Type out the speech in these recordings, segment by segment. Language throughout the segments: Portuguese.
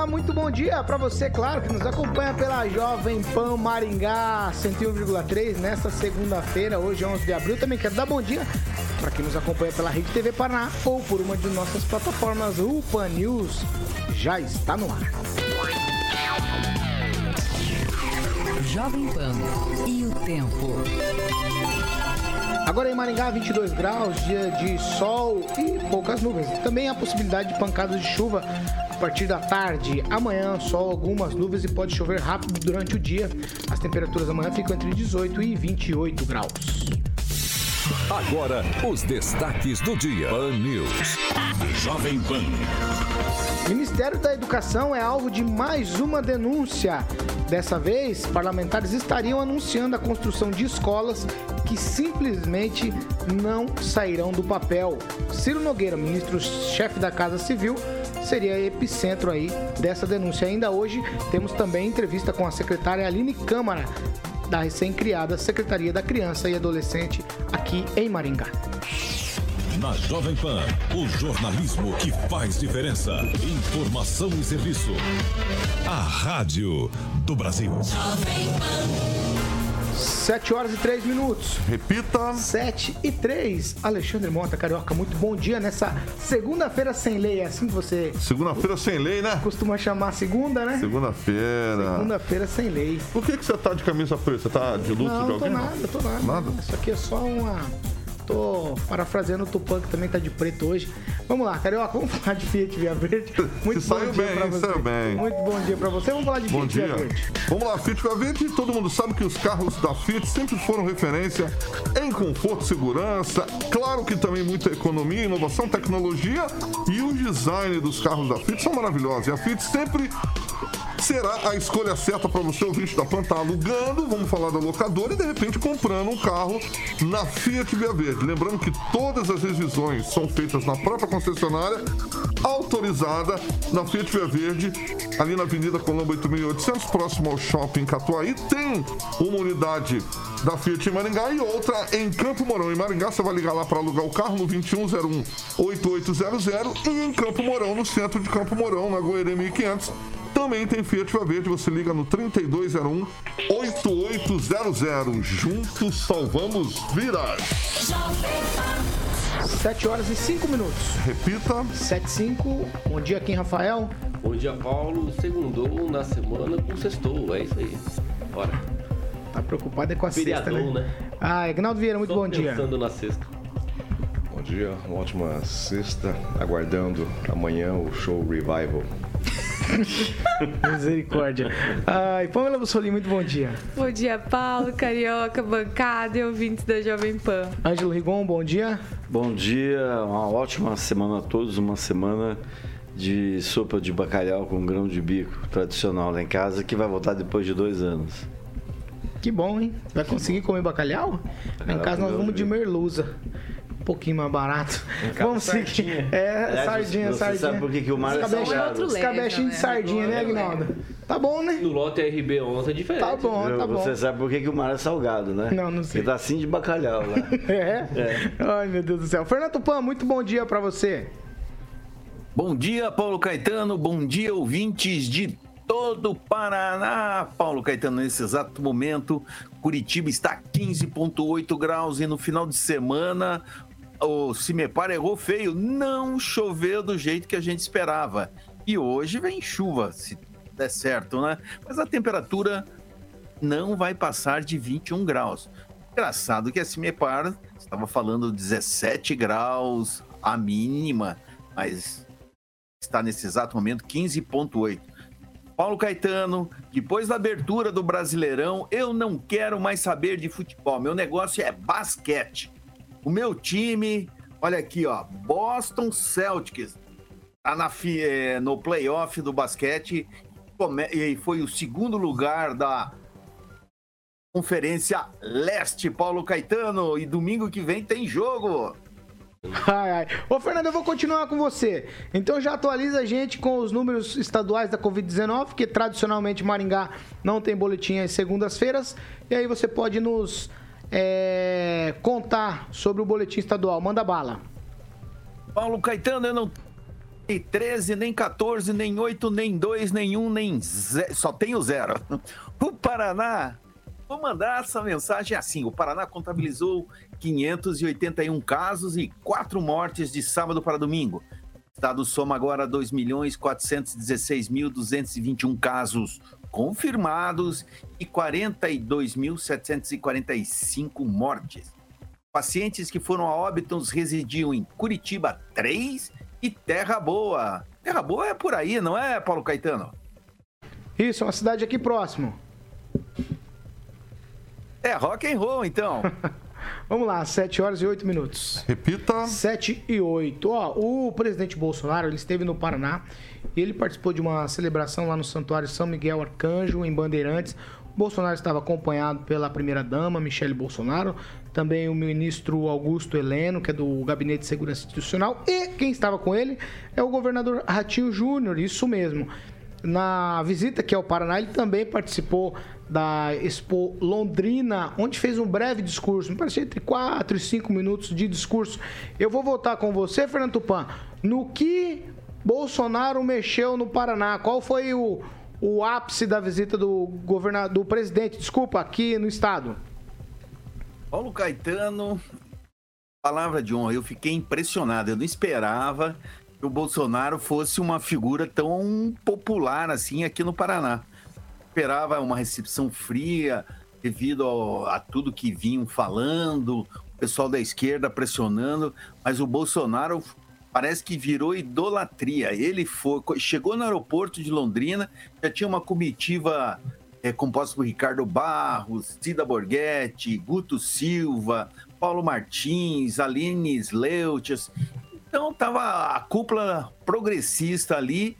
Olá, muito bom dia para você, claro, que nos acompanha pela Jovem Pan Maringá 101,3 nesta segunda-feira, hoje 11 de abril. Também quero dar bom dia para quem nos acompanha pela Rede TV Paraná ou por uma de nossas plataformas. O Pan News já está no ar. Jovem Pan e o tempo. Agora em Maringá, 22 graus, dia de sol e poucas nuvens. Também há possibilidade de pancadas de chuva a partir da tarde. Amanhã, sol, algumas nuvens e pode chover rápido durante o dia. As temperaturas amanhã ficam entre 18 e 28 graus. Agora, os destaques do dia. Pan News. Jovem Pan. Ministério da Educação é alvo de mais uma denúncia. Dessa vez, parlamentares estariam anunciando a construção de escolas que simplesmente não sairão do papel. Ciro Nogueira, ministro-chefe da Casa Civil, seria epicentro aí dessa denúncia. Ainda hoje temos também entrevista com a secretária Aline Câmara, da recém-criada Secretaria da Criança e Adolescente aqui em Maringá. Na Jovem Pan, o jornalismo que faz diferença. Informação e serviço. A Rádio do Brasil. 7 horas e 3 minutos. Repita. 7 e 3. Alexandre Mota, Carioca, muito bom dia nessa segunda-feira sem lei. É assim que você Segunda-feira sem lei, né? costuma chamar segunda, né? Segunda-feira. Segunda-feira sem lei. Por que, que você tá de camisa preta? Você tá de luto Não, de não tô alguém? nada, tô nada. Nada? Isso aqui é só uma. Tô parafraseando o Tupã, que também tá de preto hoje. Vamos lá, Carioca, vamos falar de Fiat Via Verde. Muito bom dia bem, pra você. Bem. Muito bom dia pra você. Vamos falar de Bom Fiat dia. Via Verde. Vamos lá, Fiat Via Verde. Todo mundo sabe que os carros da Fiat sempre foram referência em conforto, segurança. Claro que também muita economia, inovação, tecnologia e o design dos carros da Fiat são maravilhosos. E a Fiat sempre será a escolha certa para você, ouvinte da Pan, tá alugando, vamos falar da locadora e de repente comprando um carro na Fiat Via Verde. Lembrando que todas as revisões são feitas na própria concessionária, autorizada na Fiat Via Verde, ali na Avenida Colombo 8800, próximo ao Shopping Catuaí. Tem uma unidade da Fiat em Maringá e outra em Campo Mourão. Em Maringá, você vai ligar lá para alugar o carro no 2101 8800 e em Campo Mourão, no centro de Campo Mourão, na Goiânia 1500. Também tem Fiat Via Verde, você liga no 3201 8800. Juntos salvamos vidas. 7 horas e 5 minutos. Repita. 7 e 5. Bom dia, Kim Rafael. Bom dia, Paulo. Segundou na semana com sextou. É isso aí. Bora. Tá preocupado é com a sexta, Feriadão, né? né? Ah, Agnaldo Vieira, muito Só bom dia. na sexta. Bom dia, uma ótima sexta, aguardando amanhã o show Revival. Misericórdia. Ai, Pamela Bussolini, muito bom dia. Bom dia, Paulo, Carioca, bancada e ouvintes da Jovem Pan. Ângelo Rigon, bom dia. Bom dia, uma ótima semana a todos, uma semana de sopa de bacalhau com grão de bico tradicional lá em casa que vai voltar depois de dois anos. Que bom, hein? Vai conseguir comer bacalhau? Lá em casa nós vamos de merluza. Um pouquinho mais barato. Vamos seguir. É, Aliás, sardinha, você sardinha. sabe por que que o mar é salgado? Escabechinho de Né? sardinha, né, Agnaldo? Tá bom, né? No lote RB11 é diferente. Tá bom, tá bom. Você sabe por que, que o mar é salgado, né? Não, não sei. Porque tá assim de bacalhau lá. É? Ai, meu Deus do céu. Fernando Tupan, muito bom dia pra você. Bom dia, Paulo Caetano. Bom dia, ouvintes de todo o Paraná. Paulo Caetano, nesse exato momento, Curitiba está a 15,8 graus e no final de semana o Cimepar errou feio. Não choveu do jeito que a gente esperava. E hoje vem chuva, se der certo, né? Mas a temperatura não vai passar de 21 graus. Engraçado que a Cimepar estava falando 17 graus a mínima, mas está nesse exato momento 15,8. Paulo Caetano, depois da abertura do Brasileirão, eu não quero mais saber de futebol. Meu negócio é basquete. O meu time, olha aqui, ó, Boston Celtics. tá na, é, no playoff do basquete e foi o segundo lugar da Conferência Leste, Paulo Caetano. E domingo que vem tem jogo. Ai, ai. Ô, Fernando, eu vou continuar com você. Então já atualiza a gente com os números estaduais da Covid-19, que tradicionalmente Maringá não tem boletim às segundas-feiras. E aí você pode nos é, contar sobre o boletim estadual. Manda bala. Paulo Caetano, eu não tenho 13, nem 14, nem 8, nem 2, nem 1, nem zero. Só tenho zero. O Paraná Vou mandar essa mensagem assim: o Paraná contabilizou 581 casos e 4 mortes de sábado para domingo. O estado soma agora 2.416.221 casos confirmados e 42.745 mortes. Pacientes que foram a óbitos residiam em Curitiba 3 e Terra Boa. Terra Boa é por aí, não é, Paulo Caetano? Isso, é uma cidade aqui próximo. É rock and roll, então. Vamos lá, 7 horas e 8 minutos. Repita. 7 e 8. Ó, o presidente Bolsonaro, ele esteve no Paraná e ele participou de uma celebração lá no Santuário São Miguel Arcanjo, em Bandeirantes. O Bolsonaro estava acompanhado pela primeira-dama, Michele Bolsonaro, também o ministro Augusto Heleno, que é do Gabinete de Segurança Institucional, e quem estava com ele é o governador Ratinho Júnior, isso mesmo. Na visita aqui ao Paraná, ele também participou da Expo Londrina, onde fez um breve discurso, me parece entre 4 e 5 minutos de discurso. Eu vou voltar com você, Fernando Tupan, no que Bolsonaro mexeu no Paraná. Qual foi o, o ápice da visita do governador, do presidente, desculpa, aqui no estado? Paulo Caetano, palavra de honra, eu fiquei impressionado, eu não esperava que o Bolsonaro fosse uma figura tão popular assim aqui no Paraná esperava uma recepção fria devido ao, a tudo que vinham falando, o pessoal da esquerda pressionando, mas o Bolsonaro parece que virou idolatria. Ele foi, chegou no aeroporto de Londrina, já tinha uma comitiva é, composta por Ricardo Barros, Cida Borghetti, Guto Silva, Paulo Martins, Aline Sleutias. Então estava a cúpula progressista ali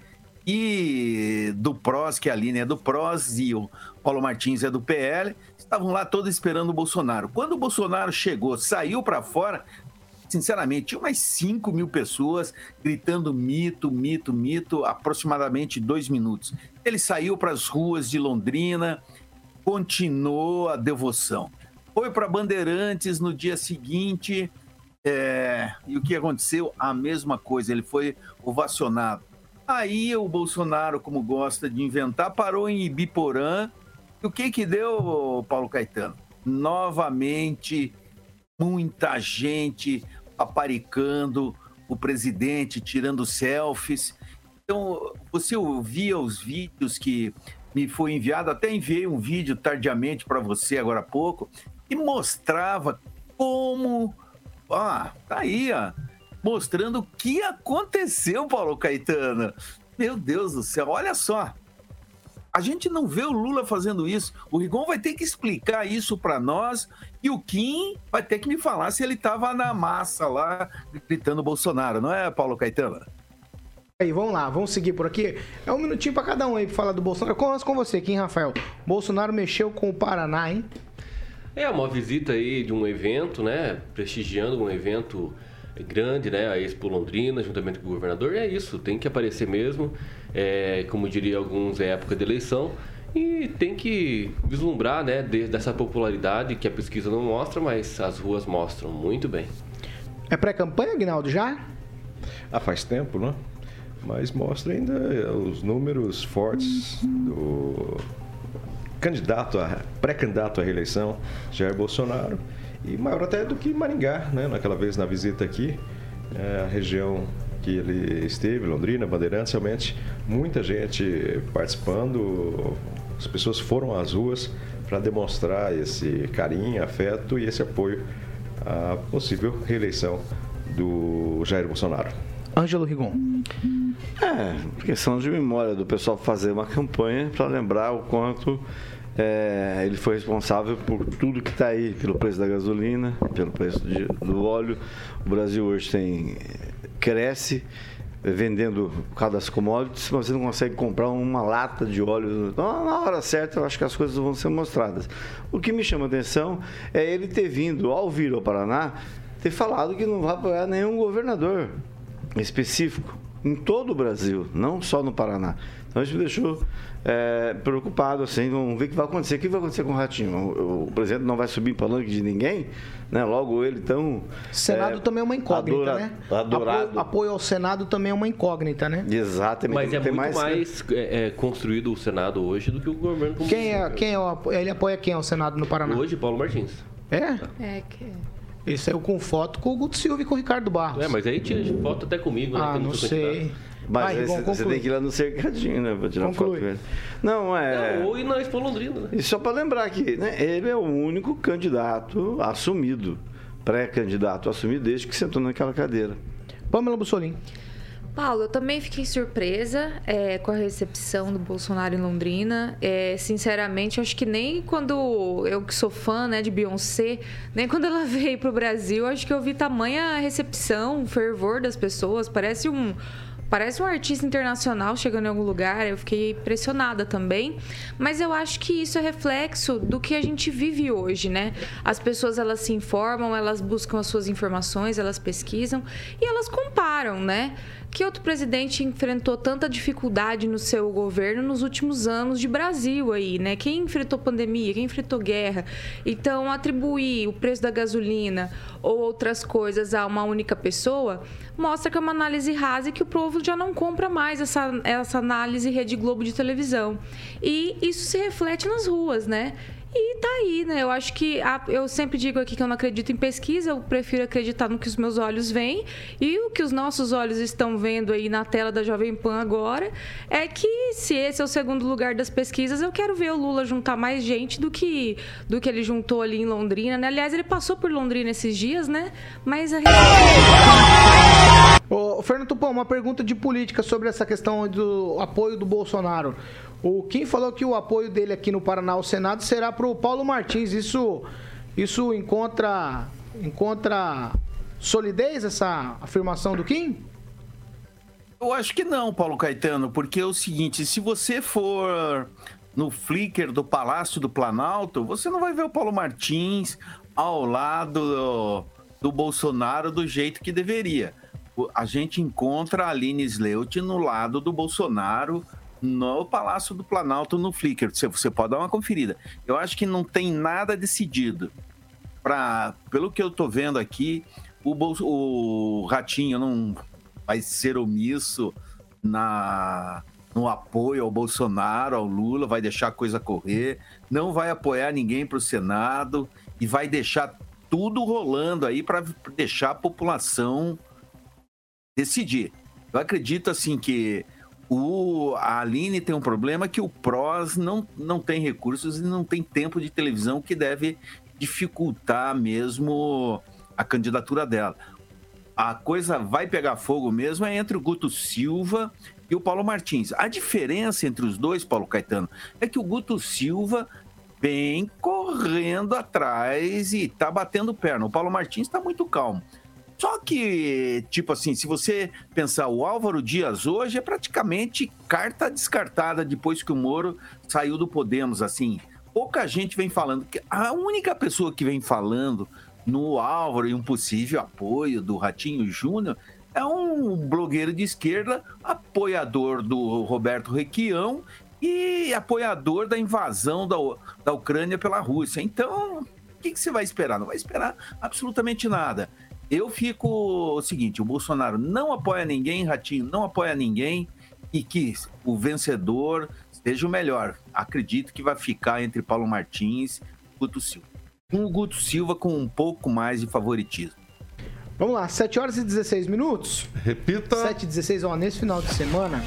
e do PROS, que a linha é do PROS, e o Paulo Martins é do PL, estavam lá todos esperando o Bolsonaro. Quando o Bolsonaro chegou, saiu para fora, sinceramente, tinha umas 5 mil pessoas gritando mito, mito, mito, aproximadamente dois minutos. Ele saiu para as ruas de Londrina, continuou a devoção. Foi para Bandeirantes no dia seguinte, é... e o que aconteceu? A mesma coisa, ele foi ovacionado. Aí o Bolsonaro, como gosta de inventar, parou em Ibiporã. E o que que deu, Paulo Caetano? Novamente, muita gente aparicando o presidente, tirando selfies. Então, você ouvia os vídeos que me foi enviado, até enviei um vídeo tardiamente para você agora há pouco, e mostrava como. Ah, tá aí, ó mostrando o que aconteceu, Paulo Caetano. Meu Deus do céu, olha só. A gente não vê o Lula fazendo isso. O Rigon vai ter que explicar isso para nós e o Kim vai ter que me falar se ele estava na massa lá gritando Bolsonaro, não é, Paulo Caetano? Aí, vamos lá, vamos seguir por aqui. É um minutinho para cada um aí para falar do Bolsonaro. Começa com você, Kim Rafael. Bolsonaro mexeu com o Paraná, hein? É uma visita aí de um evento, né? Prestigiando um evento grande, né? A Expo Londrina, juntamente com o governador. E é isso, tem que aparecer mesmo. É, como diria alguns, é época de eleição. E tem que vislumbrar, né? dessa popularidade que a pesquisa não mostra, mas as ruas mostram muito bem. É pré-campanha, Aguinaldo, já? Ah, faz tempo, né? Mas mostra ainda os números fortes do candidato, a, pré-candidato à reeleição, Jair Bolsonaro e maior até do que Maringá, né? Naquela vez na visita aqui, é, a região que ele esteve, Londrina, Bandeirantes, realmente muita gente participando, as pessoas foram às ruas para demonstrar esse carinho, afeto e esse apoio à possível reeleição do Jair Bolsonaro. Ângelo Rigon. É, questão de memória do pessoal fazer uma campanha para lembrar o quanto é, ele foi responsável por tudo que está aí, pelo preço da gasolina, pelo preço de, do óleo. O Brasil hoje tem cresce vendendo por causa das commodities, mas você não consegue comprar uma lata de óleo. Então, na hora certa, eu acho que as coisas vão ser mostradas. O que me chama a atenção é ele ter vindo, ao vir ao Paraná, ter falado que não vai apoiar nenhum governador específico em todo o Brasil, não só no Paraná. Então isso me deixou é, preocupado, assim, vamos ver o que vai acontecer. O que vai acontecer com o Ratinho? O, o presidente não vai subir em palanque de ninguém, né? Logo ele tão... Senado é, também é uma incógnita, adora- né? Adorado. Apoio, apoio ao Senado também é uma incógnita, né? Exatamente. Mas é muito mais, é, é, construído o Senado hoje do que o governo Quem é, quem é o, ele apoia quem ao Senado no Paraná? Hoje, Paulo Martins. É? É que. Ele saiu com foto com o Guto Silva e com o Ricardo Barros. É, mas aí tira foto até comigo, né? Ah, que eu não sei. Mas Vai, Rigon, você, tem que ir lá no cercadinho, né? Pra tirar Conclui. foto com ele. Não, é. Não, ou ir na Expo Londrina, né? E só para lembrar que né, ele é o único candidato assumido, pré-candidato assumido desde que sentou naquela cadeira. Pamela Bussolini. Paulo, eu também fiquei surpresa é, com a recepção do Bolsonaro em Londrina. É, sinceramente, acho que nem quando eu que sou fã né, de Beyoncé, nem quando ela veio pro Brasil, acho que eu vi tamanha recepção, fervor das pessoas. Parece um. Parece um artista internacional chegando em algum lugar, eu fiquei impressionada também. Mas eu acho que isso é reflexo do que a gente vive hoje, né? As pessoas elas se informam, elas buscam as suas informações, elas pesquisam e elas comparam, né? Que outro presidente enfrentou tanta dificuldade no seu governo nos últimos anos de Brasil aí, né? Quem enfrentou pandemia, quem enfrentou guerra. Então, atribuir o preço da gasolina ou outras coisas a uma única pessoa mostra que é uma análise rasa e que o povo já não compra mais essa, essa análise Rede Globo de televisão. E isso se reflete nas ruas, né? E tá aí, né? Eu acho que a- eu sempre digo aqui que eu não acredito em pesquisa, eu prefiro acreditar no que os meus olhos veem. E o que os nossos olhos estão vendo aí na tela da Jovem Pan agora é que se esse é o segundo lugar das pesquisas, eu quero ver o Lula juntar mais gente do que do que ele juntou ali em Londrina, né? Aliás, ele passou por Londrina esses dias, né? Mas a Ô, Fernando Tupão, uma pergunta de política sobre essa questão do apoio do Bolsonaro. O Kim falou que o apoio dele aqui no Paraná ao Senado será para o Paulo Martins. Isso, isso encontra, encontra solidez, essa afirmação do Kim? Eu acho que não, Paulo Caetano, porque é o seguinte, se você for no Flickr do Palácio do Planalto, você não vai ver o Paulo Martins ao lado do, Bolsonaro do jeito que deveria. A gente encontra a Aline Sleut no lado do Bolsonaro no Palácio do Planalto no Flickr. Você, pode dar uma conferida. Eu acho que não tem nada decidido. Pra, pelo que eu tô vendo aqui, o, Bolso- o Ratinho não vai ser omisso na, no apoio ao Bolsonaro, ao Lula, vai deixar a coisa correr, não vai apoiar ninguém para o Senado e vai deixar tudo rolando aí para deixar a população decidir. Eu acredito assim que o, a Aline tem um problema que o PROS não, não tem recursos e não tem tempo de televisão que deve dificultar mesmo a candidatura dela. A coisa vai pegar fogo mesmo é entre o Guto Silva e o Paulo Martins. A diferença entre os dois, Paulo Caetano, é que o Guto Silva vem correndo atrás e tá batendo perna. O Paulo Martins está muito calmo. Só que, tipo assim, se você pensar, o Álvaro Dias hoje é praticamente carta descartada depois que o Moro saiu do Podemos, assim. Pouca gente vem falando. A única pessoa que vem falando no Álvaro e um possível apoio do Ratinho Júnior é um blogueiro de esquerda, apoiador do Roberto Requião e apoiador da invasão da, da Ucrânia pela Rússia. Então, o que, que você vai esperar? Não vai esperar absolutamente nada. Eu fico o seguinte: o Bolsonaro não apoia ninguém, Ratinho não apoia ninguém, e que o vencedor seja o melhor. Acredito que vai ficar entre Paulo Martins e Guto Silva. O Guto Silva com um pouco mais de favoritismo. Vamos lá, 7 horas e 16 minutos. Repita. 7 e 16, ó, nesse final de semana,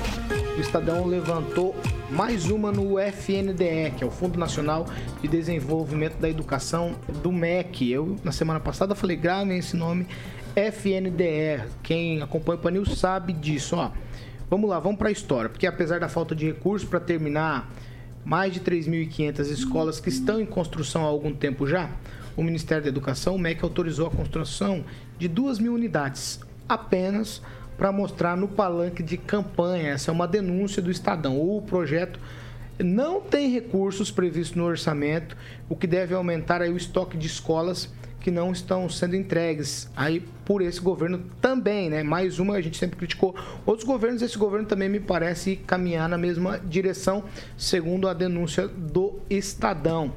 o Estadão levantou mais uma no FNDE, que é o Fundo Nacional de Desenvolvimento da Educação do MEC. Eu, na semana passada, falei, gravem esse nome, FNDE. Quem acompanha o Panil sabe disso, ó. Vamos lá, vamos para a história, porque apesar da falta de recursos para terminar mais de 3.500 escolas que estão em construção há algum tempo já, o Ministério da Educação, o MEC, autorizou a construção de 2 mil unidades, apenas para mostrar no palanque de campanha. Essa é uma denúncia do Estadão. O projeto não tem recursos previstos no orçamento, o que deve aumentar aí o estoque de escolas que não estão sendo entregues aí por esse governo também, né? Mais uma, a gente sempre criticou outros governos, esse governo também me parece caminhar na mesma direção, segundo a denúncia do Estadão.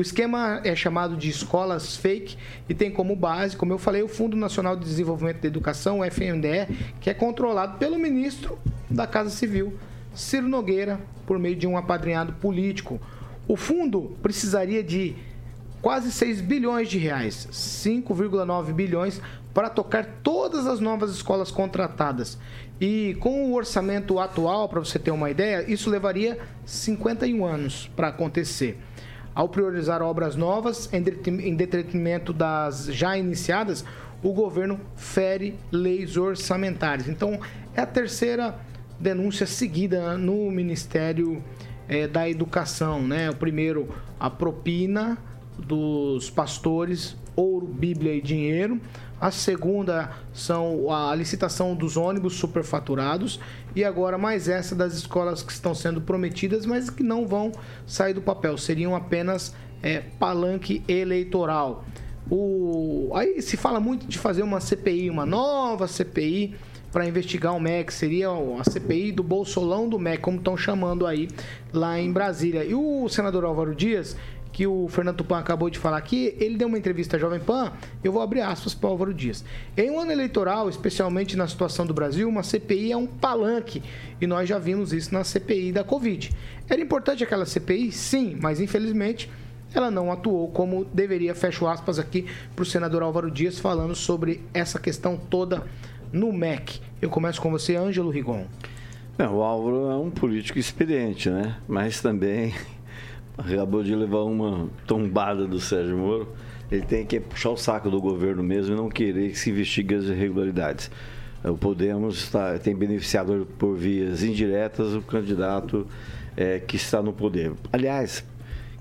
O esquema é chamado de escolas fake e tem como base, como eu falei, o Fundo Nacional de Desenvolvimento da Educação, o FNDE, que é controlado pelo ministro da Casa Civil, Ciro Nogueira, por meio de um apadrinhado político. O fundo precisaria de quase 6 bilhões de reais, 5,9 bilhões para tocar todas as novas escolas contratadas. E com o orçamento atual, para você ter uma ideia, isso levaria 51 anos para acontecer. Ao priorizar obras novas em detrimento das já iniciadas, o governo fere leis orçamentárias. Então, é a terceira denúncia seguida no Ministério é, da Educação. Né? O primeiro, a propina dos pastores, ouro, Bíblia e dinheiro. A segunda são a licitação dos ônibus superfaturados e agora mais essa das escolas que estão sendo prometidas, mas que não vão sair do papel, seriam apenas é, palanque eleitoral. O... Aí se fala muito de fazer uma CPI, uma nova CPI para investigar o MEC, seria a CPI do Bolsolão do MEC, como estão chamando aí lá em Brasília. E o senador Álvaro Dias, que o Fernando Tupan acabou de falar aqui, ele deu uma entrevista à Jovem Pan, eu vou abrir aspas para o Álvaro Dias. Em um ano eleitoral, especialmente na situação do Brasil, uma CPI é um palanque, e nós já vimos isso na CPI da Covid. Era importante aquela CPI? Sim, mas infelizmente ela não atuou como deveria. Fecho aspas aqui para o senador Álvaro Dias falando sobre essa questão toda no MEC. Eu começo com você, Ângelo Rigon. o Álvaro é um político experiente, né? Mas também acabou de levar uma tombada do Sérgio Moro. Ele tem que puxar o saco do governo mesmo e não querer que se investigue as irregularidades. O Podemos está, tem beneficiado por vias indiretas o candidato é, que está no poder. Aliás,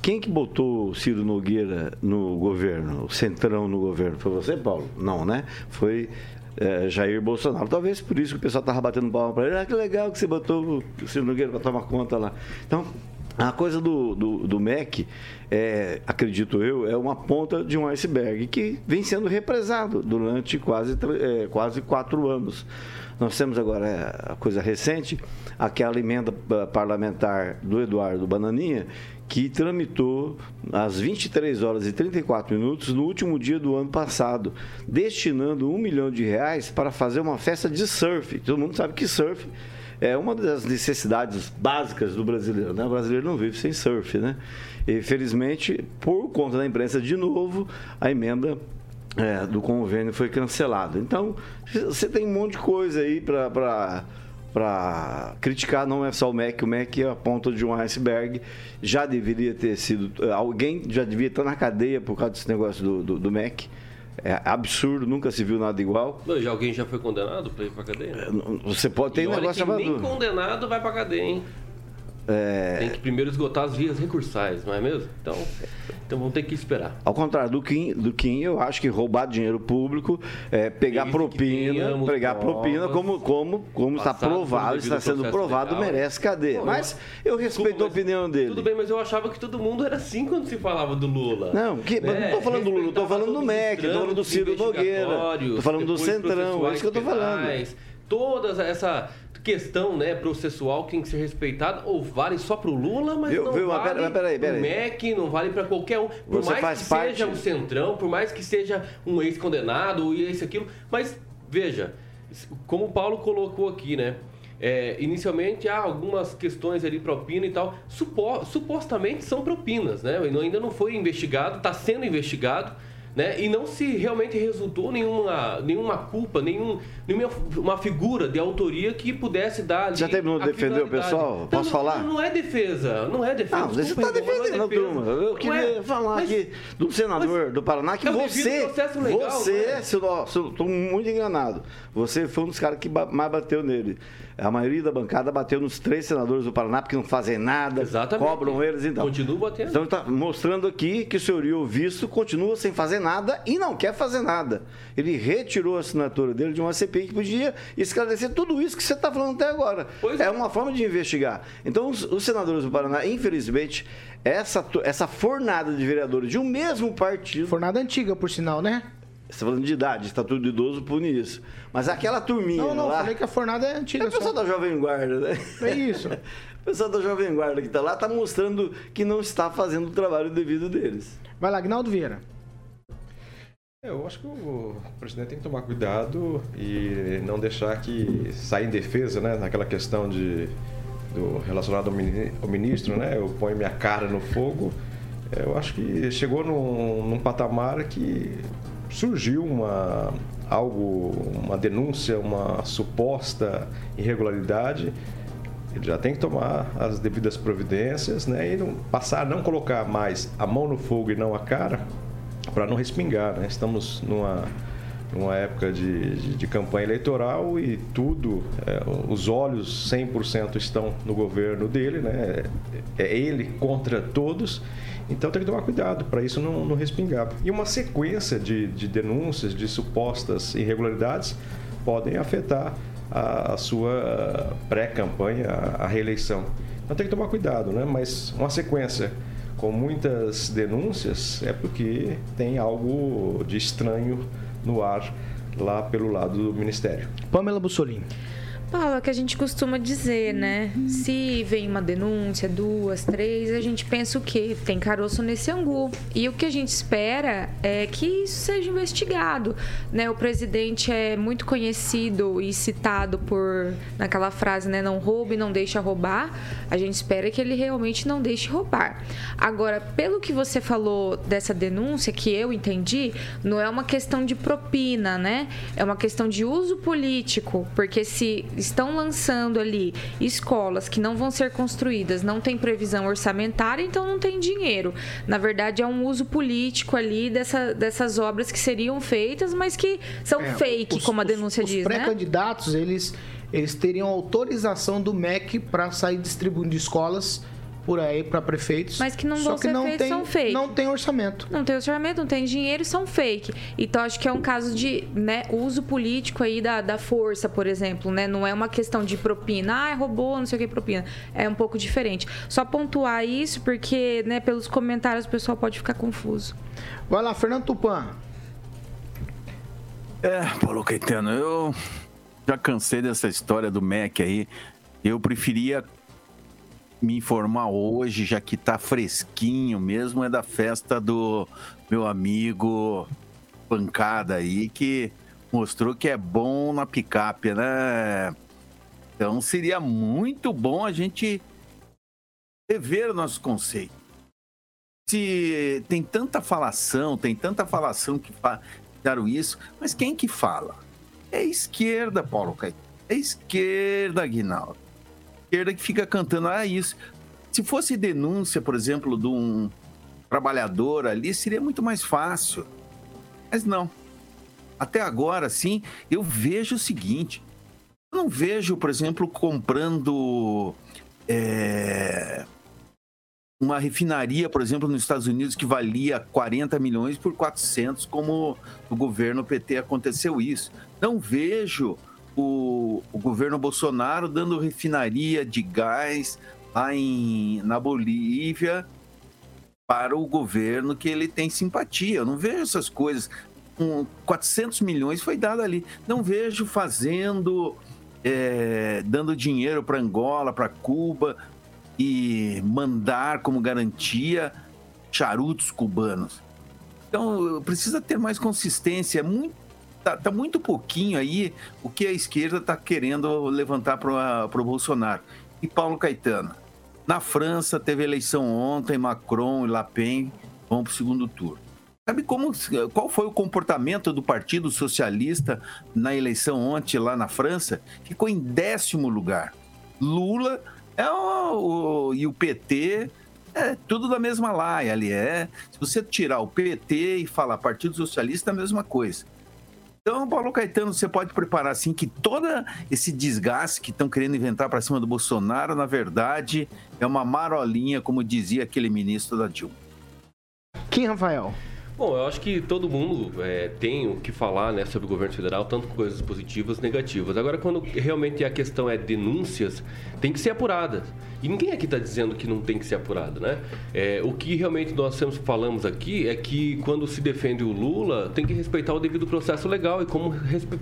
quem que botou Ciro Nogueira no governo, o Centrão no governo? Foi você, Paulo? Não, né? Foi é, Jair Bolsonaro. Talvez por isso que o pessoal estava batendo palma para ele. Ah, que legal que você botou o Ciro Nogueira para tomar conta lá. Então, a coisa do, do, do MEC, é, acredito eu, é uma ponta de um iceberg que vem sendo represado durante quase, é, quase quatro anos. Nós temos agora é, a coisa recente, aquela emenda parlamentar do Eduardo Bananinha, que tramitou às 23 horas e 34 minutos no último dia do ano passado, destinando um milhão de reais para fazer uma festa de surf. Todo mundo sabe que surf é uma das necessidades básicas do brasileiro. Né? O brasileiro não vive sem surf, né? E, felizmente, por conta da imprensa, de novo, a emenda é, do convênio foi cancelada. Então, você tem um monte de coisa aí para para criticar não é só o MEC, o MEC é a ponta de um iceberg. Já deveria ter sido. Alguém já devia estar na cadeia por causa desse negócio do, do, do MEC. É absurdo, nunca se viu nada igual. Não, já alguém já foi condenado para ir para cadeia? Você pode ter um negócio chamado. Nem condenado vai para cadeia, hein? É... Tem que primeiro esgotar as vias recursais, não é mesmo? Então, então vamos ter que esperar. Ao contrário do Kim, do Kim eu acho que roubar dinheiro público, é, pegar Desde propina, pegar propina, como, como, como está provado, está sendo provado, legal. merece cadeia. Pô, mas eu respeito desculpa, a opinião dele. Tudo bem, mas eu achava que todo mundo era assim quando se falava do Lula. Não, que, né? não estou falando do Lula, estou falando do MEC, estou falando do Ciro Nogueira, estou falando do Centrão, é isso que eu estou falando. Toda essa questão né, processual que tem que ser respeitada, ou vale só para o Lula, mas eu, não viu, vale para o MEC, não vale para qualquer um. Por Você mais que parte... seja um centrão, por mais que seja um ex-condenado, ou esse, aquilo. Mas, veja, como o Paulo colocou aqui, né? É, inicialmente há algumas questões ali propina e tal, supo, supostamente são propinas, né? Ainda não foi investigado, está sendo investigado né? E não se realmente resultou nenhuma, nenhuma culpa, nenhum, nenhuma uma figura de autoria que pudesse dar ali Já terminou de defender o pessoal? Então, Posso não, falar? Não é defesa, não é defesa. Não, você está defendendo, não é turma. Eu queria é, falar mas, aqui do senador do Paraná que você, legal, você, é? se eu estou muito enganado, você foi um dos caras que mais bateu nele. A maioria da bancada bateu nos três senadores do Paraná porque não fazem nada, Exatamente. cobram eles então. Continua batendo. Então está mostrando aqui que o senhor o visto continua sem fazer fazer nada e não quer fazer nada. Ele retirou a assinatura dele de uma CPI que podia esclarecer tudo isso que você está falando até agora. Pois é. é. uma forma de investigar. Então, os, os senadores do Paraná, infelizmente, essa, essa fornada de vereadores de um mesmo partido. Fornada antiga, por sinal, né? Você está falando de idade, estatuto de idoso pune isso. Mas aquela turminha Não, não, lá. falei que a fornada é É antiga. o pessoal Só. da Jovem Guarda, né? É isso. O pessoal da Jovem Guarda que está lá está mostrando que não está fazendo o trabalho devido deles. Vai lá, Agnaldo Vieira. É, Eu acho que o presidente tem que tomar cuidado e não deixar que saia em defesa, né? Naquela questão de, do relacionado ao mini- ao ministro, né? Eu ponho minha cara no fogo. É, Eu acho que chegou num, num patamar que surgiu uma algo, uma denúncia, uma suposta irregularidade. Ele já tem que tomar as devidas providências, né? E não, passar a não colocar mais a mão no fogo e não a cara para não respingar, né? Estamos numa, numa época de, de, de campanha eleitoral e tudo, é, os olhos 100% estão no governo dele, né? É ele contra todos, então tem que tomar cuidado para isso não, não respingar. E uma sequência de, de denúncias de supostas irregularidades podem afetar a, a sua pré-campanha, a, a reeleição. Então tem que tomar cuidado, né? Mas uma sequência com muitas denúncias é porque tem algo de estranho no ar lá pelo lado do Ministério. Pamela Bussolini. Paulo, o que a gente costuma dizer, né? Se vem uma denúncia, duas, três, a gente pensa o quê? Tem caroço nesse angu. E o que a gente espera é que isso seja investigado, né? O presidente é muito conhecido e citado por naquela frase, né? Não roube, não deixa roubar. A gente espera que ele realmente não deixe roubar. Agora, pelo que você falou dessa denúncia, que eu entendi, não é uma questão de propina, né? É uma questão de uso político, porque se estão lançando ali escolas que não vão ser construídas, não tem previsão orçamentária, então não tem dinheiro. Na verdade, é um uso político ali dessa, dessas obras que seriam feitas, mas que são É, fake, os- como a os- denúncia os diz, né? pré-candidatos, eles, eles teriam autorização do MEC para sair distribuindo escolas por aí para prefeitos. Mas que não Só vão que ser não feitos, tem, são fake. Não tem orçamento. Não tem orçamento, não tem dinheiro e são fake. Então, acho que é um caso de né, uso político aí da, da força, por exemplo. Né? Não é uma questão de propina. Ah, roubou, não sei o que, propina. É um pouco diferente. Só pontuar isso, porque né, pelos comentários o pessoal pode ficar confuso. Vai lá, Fernando Tupan. É, Paulo Caetano, eu já cansei dessa história do MEC aí. Eu preferia me informar hoje, já que tá fresquinho mesmo, é da festa do meu amigo Pancada aí, que mostrou que é bom na picape, né? Então seria muito bom a gente rever o nosso conceito. Se tem tanta falação, tem tanta falação que fizeram isso, mas quem que fala? É esquerda, Paulo Caetano. É esquerda, Aguinaldo. Esquerda que fica cantando, ah, isso. Se fosse denúncia, por exemplo, de um trabalhador ali, seria muito mais fácil. Mas não. Até agora, sim, eu vejo o seguinte. Eu não vejo, por exemplo, comprando é, uma refinaria, por exemplo, nos Estados Unidos que valia 40 milhões por 400, como o governo PT aconteceu isso. Não vejo o, o governo Bolsonaro dando refinaria de gás lá em, na Bolívia para o governo que ele tem simpatia. Eu não vejo essas coisas. Um, 400 milhões foi dado ali. Não vejo fazendo, é, dando dinheiro para Angola, para Cuba e mandar como garantia charutos cubanos. Então precisa ter mais consistência. É muito, tá, tá muito pouquinho aí o que a esquerda está querendo levantar para o Bolsonaro. E Paulo Caetano. Na França teve eleição ontem, Macron e Le Pen vão para o segundo turno. Sabe como, qual foi o comportamento do Partido Socialista na eleição ontem lá na França? Ficou em décimo lugar. Lula é o, o- e o PT é tudo da mesma laia ali. É, se você tirar o PT e falar Partido Socialista, é a mesma coisa. Então, Paulo Caetano, você pode preparar assim que todo esse desgaste que estão querendo inventar para cima do Bolsonaro, na verdade, é uma marolinha, como dizia aquele ministro da Dilma. Kim Rafael. Bom, eu acho que todo mundo é, tem o que falar né, sobre o governo federal, tanto coisas positivas negativas. Agora, quando realmente a questão é denúncias, tem que ser apurada. E ninguém aqui está dizendo que não tem que ser apurado, né? É, o que realmente nós sempre falamos aqui é que quando se defende o Lula, tem que respeitar o devido processo legal e como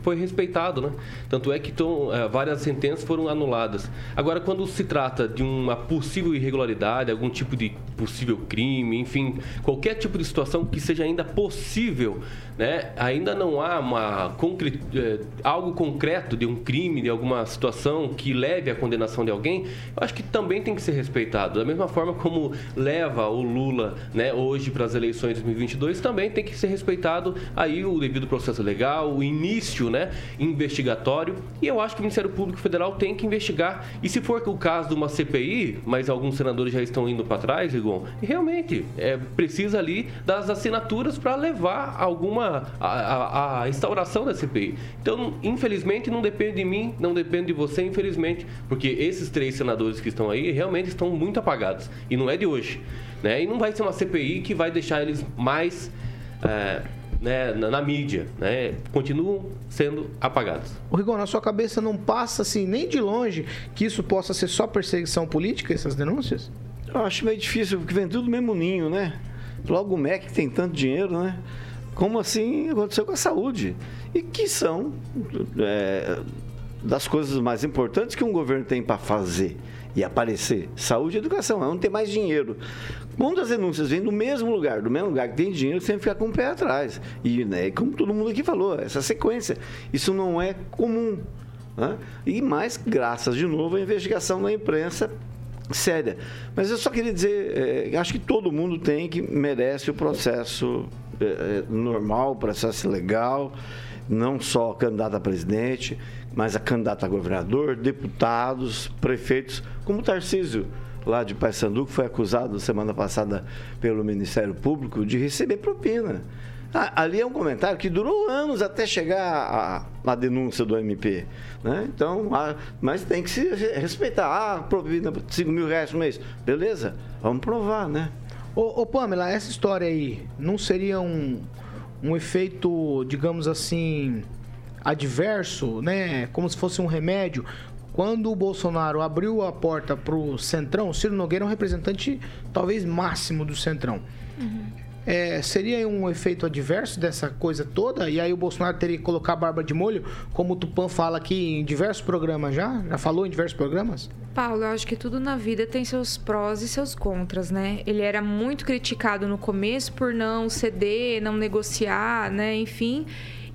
foi respeitado, né? Tanto é que tão, é, várias sentenças foram anuladas. Agora, quando se trata de uma possível irregularidade, algum tipo de possível crime, enfim, qualquer tipo de situação que seja ainda possível, né? Ainda não há uma concre... É, algo concreto de um crime, de alguma situação que leve à condenação de alguém, eu acho que também tem que ser respeitado. Da mesma forma como leva o Lula, né, hoje para as eleições de 2022, também tem que ser respeitado aí o devido processo legal, o início, né, investigatório. E eu acho que o Ministério Público Federal tem que investigar. E se for o caso de uma CPI, mas alguns senadores já estão indo para trás, Rigon, realmente é, precisa ali das assinaturas para levar alguma a, a, a instauração da CPI. Então, infelizmente, não depende de mim, não depende de você, infelizmente, porque esses três senadores que estão aí realmente estão muito apagados. E não é de hoje. Né? E não vai ser uma CPI que vai deixar eles mais. É, né, na, na, mídia, né, continuam sendo apagados. O Rigon, na sua cabeça não passa assim nem de longe que isso possa ser só perseguição política, essas denúncias? Eu acho meio difícil, porque vem tudo no mesmo ninho, né? Logo o MEC tem tanto dinheiro, né? Como assim aconteceu com a saúde? E que são é, das coisas mais importantes que um governo tem para fazer e aparecer. Saúde e educação, é não tem mais dinheiro. Quando as denúncias vêm do mesmo lugar, do mesmo lugar que tem dinheiro, sempre fica com o pé atrás. E, né, como todo mundo aqui falou, essa sequência, isso não é comum. Né? E mais, graças de novo à investigação da imprensa séria. Mas eu só queria dizer, é, acho que todo mundo tem que merece o processo é, normal, o processo legal, não só candidato a presidente, mas a candidato a governador, deputados, prefeitos, como Tarcísio, lá de Paysandu, que foi acusado semana passada pelo Ministério Público de receber propina. Ah, ali é um comentário que durou anos até chegar a, a denúncia do MP. Né? Então, ah, mas tem que se respeitar. Ah, propina 5 mil reais por mês. Beleza, vamos provar, né? Ô, ô Pamela, essa história aí não seria um, um efeito, digamos assim, adverso, né? Como se fosse um remédio. Quando o Bolsonaro abriu a porta para o Centrão, Ciro Nogueira é um representante talvez máximo do Centrão. Uhum. É, seria um efeito adverso dessa coisa toda? E aí o Bolsonaro teria que colocar a barba de molho, como o Tupan fala aqui em diversos programas já? Já falou em diversos programas? Paulo, eu acho que tudo na vida tem seus prós e seus contras, né? Ele era muito criticado no começo por não ceder, não negociar, né? Enfim.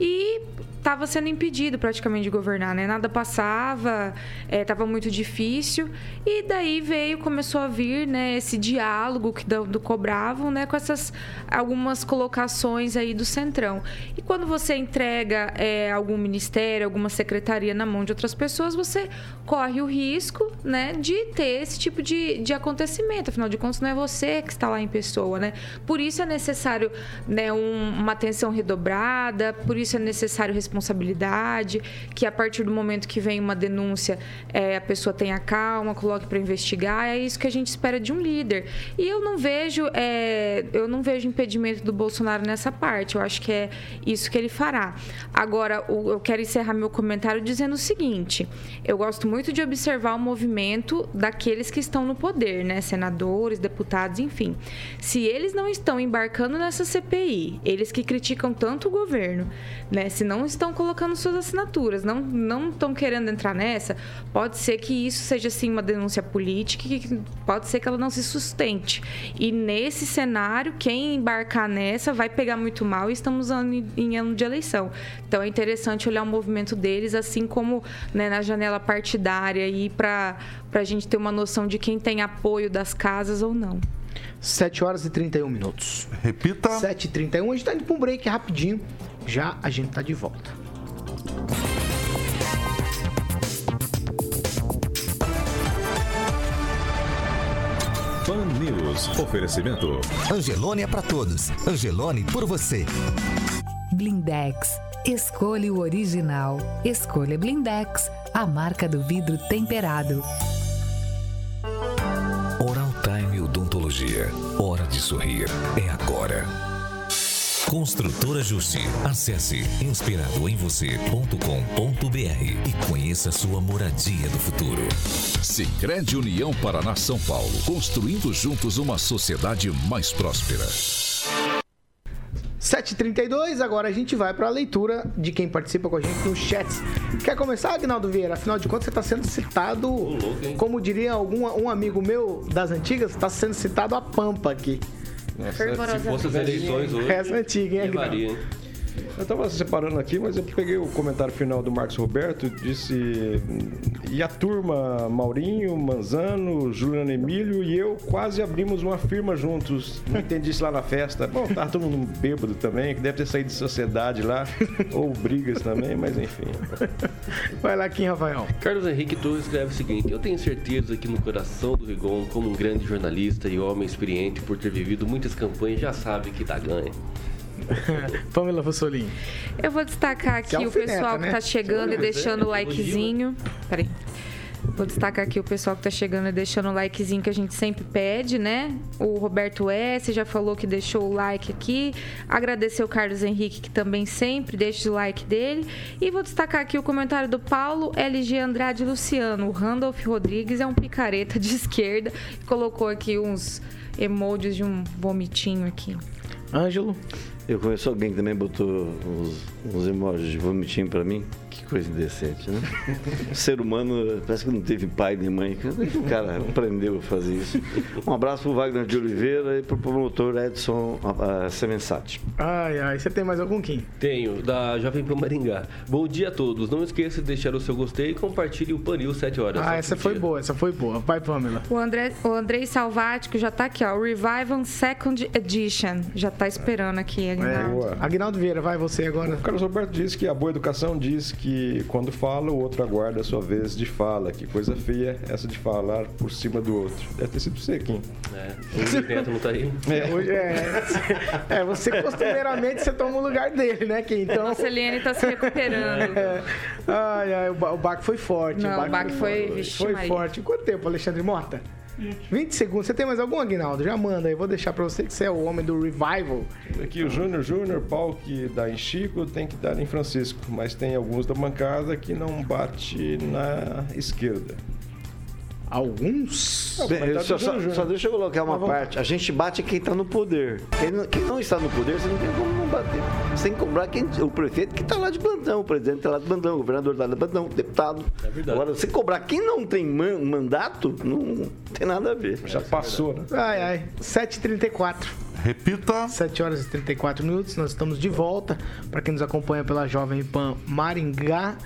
E estava sendo impedido praticamente de governar, né? Nada passava, estava é, muito difícil. E daí veio, começou a vir, né, esse diálogo que do, do, cobravam, né, com essas algumas colocações aí do Centrão. E quando você entrega é, algum ministério, alguma secretaria na mão de outras pessoas, você corre o risco, né, de ter esse tipo de, de acontecimento. Afinal de contas, não é você que está lá em pessoa, né? Por isso é necessário, né, um, uma atenção redobrada, por isso é necessário responsabilidade, que a partir do momento que vem uma denúncia, é, a pessoa tenha calma, coloque para investigar. É isso que a gente espera de um líder. E eu não vejo, é, eu não vejo impedimento do Bolsonaro nessa parte. Eu acho que é isso que ele fará. Agora, eu quero encerrar meu comentário dizendo o seguinte: eu gosto muito de observar o movimento daqueles que estão no poder, né? Senadores, deputados, enfim. Se eles não estão embarcando nessa CPI, eles que criticam tanto o governo, né? Se não estão estão colocando suas assinaturas, não não estão querendo entrar nessa, pode ser que isso seja assim uma denúncia política, que pode ser que ela não se sustente. E nesse cenário, quem embarcar nessa vai pegar muito mal e estamos em ano de eleição. Então é interessante olhar o movimento deles, assim como né, na janela partidária e para a gente ter uma noção de quem tem apoio das casas ou não. 7 horas e 31 minutos. Repita. 7 e 31 A gente está indo para um break rapidinho. Já a gente tá de volta. Fan News. Oferecimento. Angelone é para todos. Angelone por você. Blindex. Escolha o original. Escolha Blindex, a marca do vidro temperado. Oral Time Odontologia. Hora de sorrir. É agora. Construtora Justi. Acesse inspiradoemvocê.com.br e conheça sua moradia do futuro. Sicredi União Paraná São Paulo, construindo juntos uma sociedade mais próspera. 7h32, agora a gente vai para a leitura de quem participa com a gente nos chats. Quer começar, Agnaldo Vieira? Afinal de contas, você está sendo citado, como diria algum um amigo meu das antigas, está sendo citado a Pampa aqui. Se fosse as eleições hoje. Essa é antiga, hein, Maria, hein? Eu estava separando aqui, mas eu peguei o comentário final do Marcos Roberto, disse e a turma Maurinho, Manzano, Juliano Emílio e eu quase abrimos uma firma juntos. Não entendi isso lá na festa. Bom, tava todo mundo bêbado também, que deve ter saído de sociedade lá, ou brigas também, mas enfim. Vai lá, Kim Rafael. Carlos Henrique Torres escreve o seguinte: Eu tenho certeza que no coração do Rigon, como um grande jornalista e homem experiente por ter vivido muitas campanhas, já sabe que dá ganha. Pamela Vassolim. Eu vou destacar aqui Que o pessoal né? que tá chegando e deixando o likezinho. Peraí. Vou destacar aqui o pessoal que tá chegando e deixando o likezinho que a gente sempre pede, né? O Roberto S. já falou que deixou o like aqui. Agradecer o Carlos Henrique, que também sempre deixa o like dele. E vou destacar aqui o comentário do Paulo LG Andrade Luciano. O Randolph Rodrigues é um picareta de esquerda. Colocou aqui uns emojis de um vomitinho aqui. Ângelo. Eu conheço alguém que também botou uns, uns emojis de vomitinho pra mim. Que coisa indecente, né? O ser humano parece que não teve pai nem mãe. Como é que o cara aprendeu a fazer isso? Um abraço pro Wagner de Oliveira e pro promotor Edson uh, Semensati. Ai, ai. Você tem mais algum, Kim? Tenho, da Jovem Pan Maringá. Bom dia a todos. Não esqueça de deixar o seu gostei e compartilhe o Panil 7 horas. Ah, essa foi dia. boa, essa foi boa. Vai, Pamela. O, André, o Andrei Salvático já tá aqui, ó. Revival Second Edition. Já tá esperando aqui, Aguinaldo. Boa. Agnaldo Vieira, vai você agora. O Carlos Roberto disse que a boa educação diz que quando fala, o outro aguarda a sua vez de fala. Que coisa feia essa de falar por cima do outro. Deve ter sido você, Kim. É, o Neto não tá aí. Hoje é, é, você costumeiramente você toma o lugar dele, né, Kim? Então, Nossa, Eliane tá se recuperando. é, ai, ai, o, ba- o baque foi forte. Não, o baque foi- forte. vixe, Foi Maria. forte. Quanto tempo, Alexandre Mota? 20 segundos. Você tem mais algum, Aguinaldo? Já manda aí. Vou deixar pra você que você é o homem do revival. Aqui o Júnior Júnior, pau que dá em Chico, tem que dar em Francisco. Mas tem alguns da bancada que não bate na esquerda. Alguns? Bem, tá só, só- só deixa eu colocar uma vamos- parte. A gente bate quem está no poder. Quem não, quem não está no poder, você não tem como não bater. Você tem que cobrar quem, o prefeito que está lá de plantão, o presidente está lá de plantão, o governador está lá de plantão, o deputado. É verdade. Agora, você cobrar quem não tem man- mandato, não tem nada a ver. Já passou, né? Ai, ai. 7h34. Repita. 7 horas e 34 minutos, nós estamos de volta. Para quem nos acompanha pela Jovem Pan Maringá.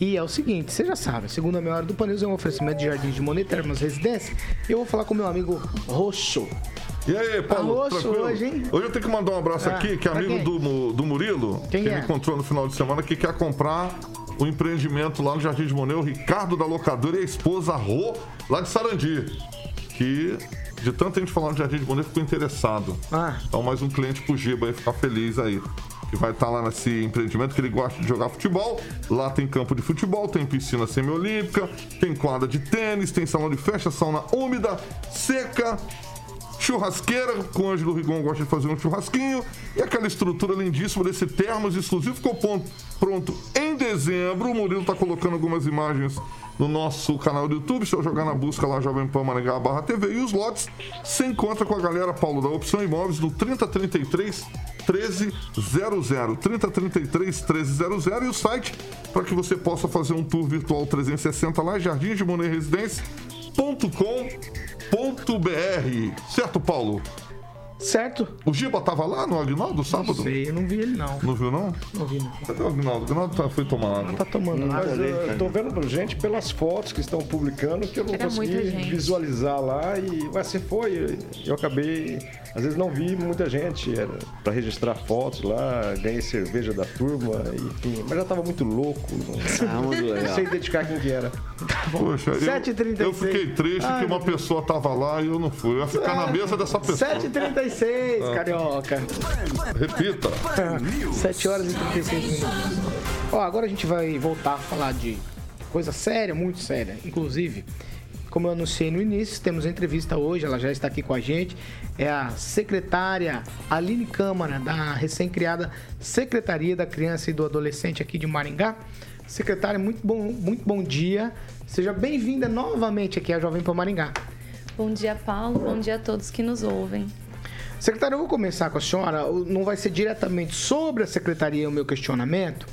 E é o seguinte, você já sabe, a segunda meia hora do Panils é um oferecimento de Jardim de Monet, Termas Residência. E eu vou falar com meu amigo Roxo. E aí, Paulo? Almoço tranquilo? hoje, hein? Hoje eu tenho que mandar um abraço Ah, aqui, que é amigo do, do Murilo, Quem que é? me encontrou no final de semana, que quer comprar o empreendimento lá no Jardim de Monet, o Ricardo da Locadora e a esposa Rô, lá de Sarandi. Que, de tanta gente falando de Jardim de Monet, ficou interessado. Ah. Então, mais um cliente pro Giba aí, ficar feliz aí. Que vai estar lá nesse empreendimento que ele gosta de jogar futebol. Lá tem campo de futebol, tem piscina semiolímpica, tem quadra de tênis, tem salão de festa, sauna úmida, seca, churrasqueira, com o Ângelo Rigon gosta de fazer um churrasquinho, e aquela estrutura lindíssima desse termos exclusivo ficou pon- pronto em dezembro. O Murilo tá colocando algumas imagens no nosso canal do YouTube, se eu jogar na busca lá Jovem Pan Maringá barra TV, e os lotes se encontra com a galera Paulo da Opção Imóveis no 3033 1300 3033 1300 e o site para que você possa fazer um tour virtual 360 lá Jardim de Monet Residência.com.br. Certo, Paulo? Certo? O Giba tava lá no Agnaldo sábado? Não sei, eu não vi ele não. Não viu, não? Não vi não. Cadê o Agnaldo? O Agnaldo tá, foi tomar água. Tá tomando nada. Mas eu tô vendo gente pelas fotos que estão publicando que eu não Era consegui visualizar lá e mas se foi, eu acabei, às vezes não vi muita gente para registrar fotos lá, ganhei cerveja da turma, enfim, mas já tava muito louco, Ah, muito não legal. sei identificar quem que era. Poxa, eu, 7h36. eu fiquei triste Ai, que uma pessoa tava lá e eu não fui. Eu ia ficar na mesa dessa pessoa. 7h36, carioca. Repita. 7 horas e 36 minutos. Ó, agora a gente vai voltar a falar de coisa séria, muito séria. Inclusive, como eu anunciei no início, temos a entrevista hoje, ela já está aqui com a gente. É a secretária Aline Câmara, da recém-criada Secretaria da Criança e do Adolescente aqui de Maringá. Secretária, muito bom, muito bom dia. Seja bem-vinda novamente aqui à Jovem Pan Maringá. Bom dia, Paulo. Bom dia a todos que nos ouvem. Secretária, eu vou começar com a senhora. Não vai ser diretamente sobre a secretaria o meu questionamento,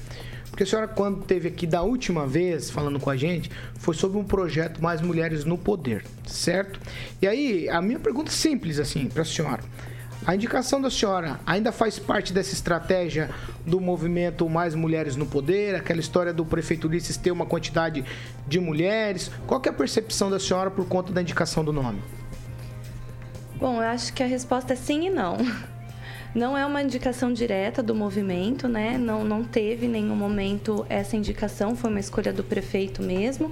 porque a senhora, quando teve aqui da última vez falando com a gente, foi sobre um projeto Mais Mulheres no Poder, certo? E aí, a minha pergunta é simples assim para a senhora. A indicação da senhora ainda faz parte dessa estratégia do movimento Mais Mulheres no Poder, aquela história do prefeito Ulisses ter uma quantidade de mulheres? Qual é a percepção da senhora por conta da indicação do nome? Bom, eu acho que a resposta é sim e não. Não é uma indicação direta do movimento, né? Não, não teve em nenhum momento essa indicação, foi uma escolha do prefeito mesmo.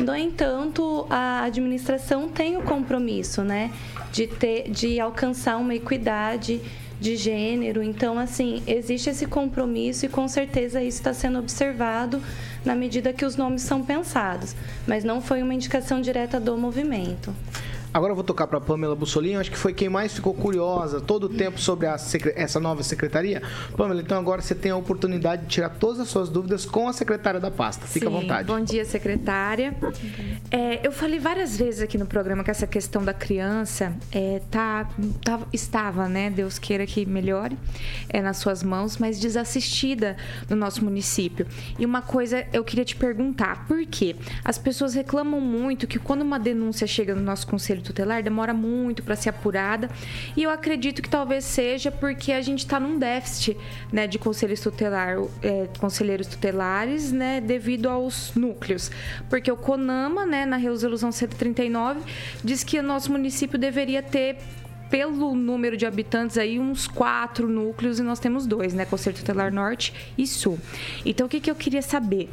No entanto, a administração tem o compromisso, né, de ter, de alcançar uma equidade de gênero. Então, assim, existe esse compromisso e com certeza isso está sendo observado na medida que os nomes são pensados, mas não foi uma indicação direta do movimento. Agora eu vou tocar para Pamela Bussolini, acho que foi quem mais ficou curiosa todo o tempo sobre a, essa nova secretaria. Pamela, então agora você tem a oportunidade de tirar todas as suas dúvidas com a secretária da pasta. Fica Sim, à vontade. Bom dia, secretária. É, eu falei várias vezes aqui no programa que essa questão da criança é, tá, tá, estava, né, Deus queira que melhore, é, nas suas mãos, mas desassistida no nosso município. E uma coisa eu queria te perguntar, por quê? As pessoas reclamam muito que quando uma denúncia chega no nosso conselho tutelar demora muito para ser apurada. E eu acredito que talvez seja porque a gente está num déficit né, de conselhos tutelar, é, conselheiros tutelares, né, devido aos núcleos. Porque o CONAMA, né, na resolução 139, diz que o nosso município deveria ter pelo número de habitantes aí uns quatro núcleos e nós temos dois, né? Conselho Tutelar Norte e Sul. Então o que, que eu queria saber?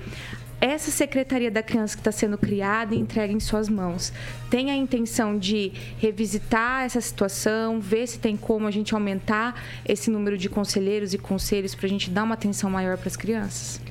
Essa Secretaria da Criança que está sendo criada e entregue em suas mãos tem a intenção de revisitar essa situação, ver se tem como a gente aumentar esse número de conselheiros e conselhos para a gente dar uma atenção maior para as crianças?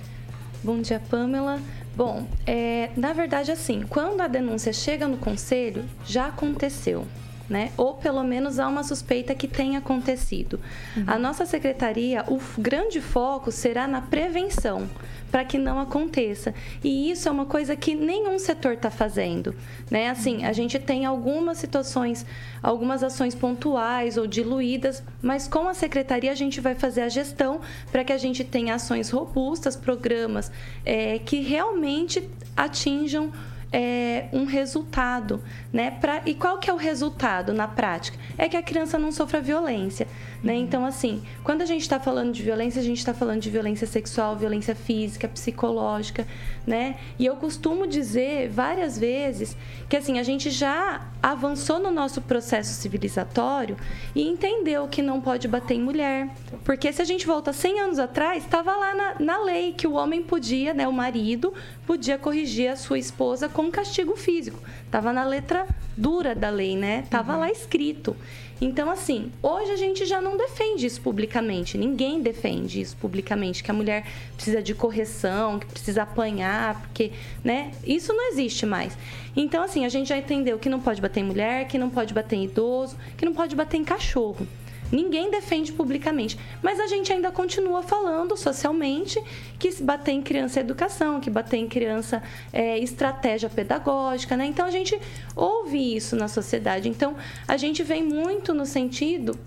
Bom dia, Pamela. Bom, é, na verdade, assim, quando a denúncia chega no conselho, já aconteceu. Né? Ou pelo menos há uma suspeita que tenha acontecido. Uhum. A nossa secretaria, o grande foco será na prevenção para que não aconteça. E isso é uma coisa que nenhum setor está fazendo. Né? Assim, a gente tem algumas situações, algumas ações pontuais ou diluídas, mas com a secretaria a gente vai fazer a gestão para que a gente tenha ações robustas, programas é, que realmente atinjam é, um resultado, né? Pra, e qual que é o resultado na prática? É que a criança não sofra violência. Né? Então, assim, quando a gente está falando de violência, a gente está falando de violência sexual, violência física, psicológica, né? E eu costumo dizer várias vezes que, assim, a gente já avançou no nosso processo civilizatório e entendeu que não pode bater em mulher. Porque se a gente volta 100 anos atrás, estava lá na, na lei que o homem podia, né, o marido, podia corrigir a sua esposa com castigo físico. Estava na letra dura da lei, né? Tava uhum. lá escrito. Então, assim, hoje a gente já não defende isso publicamente. Ninguém defende isso publicamente, que a mulher precisa de correção, que precisa apanhar, porque, né? Isso não existe mais. Então, assim, a gente já entendeu que não pode bater em mulher, que não pode bater em idoso, que não pode bater em cachorro. Ninguém defende publicamente, mas a gente ainda continua falando socialmente que bater em criança é educação, que bater em criança é estratégia pedagógica, né? Então a gente ouve isso na sociedade. Então a gente vem muito no sentido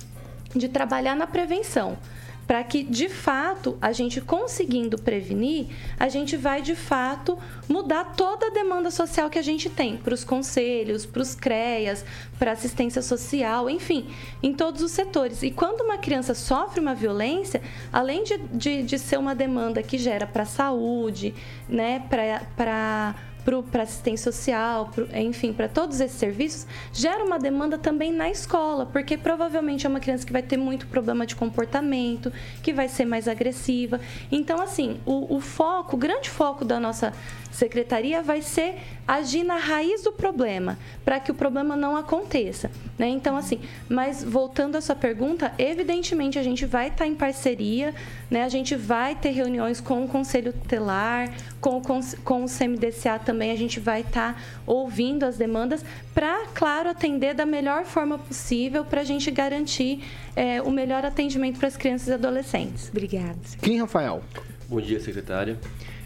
de trabalhar na prevenção para que de fato a gente conseguindo prevenir, a gente vai de fato mudar toda a demanda social que a gente tem para os conselhos, para os CREAS, para assistência social, enfim, em todos os setores. E quando uma criança sofre uma violência, além de, de, de ser uma demanda que gera para a saúde, né, para para assistência social, pro, enfim, para todos esses serviços, gera uma demanda também na escola, porque provavelmente é uma criança que vai ter muito problema de comportamento, que vai ser mais agressiva. Então, assim, o, o foco, o grande foco da nossa secretaria vai ser agir na raiz do problema, para que o problema não aconteça. Né? Então, assim, mas voltando à sua pergunta, evidentemente a gente vai estar tá em parceria, né? a gente vai ter reuniões com o Conselho Tutelar, com o, com o CMDCA também também a gente vai estar tá ouvindo as demandas para, claro, atender da melhor forma possível para a gente garantir é, o melhor atendimento para as crianças e adolescentes. Obrigada. Quem, Rafael? Bom dia, secretária.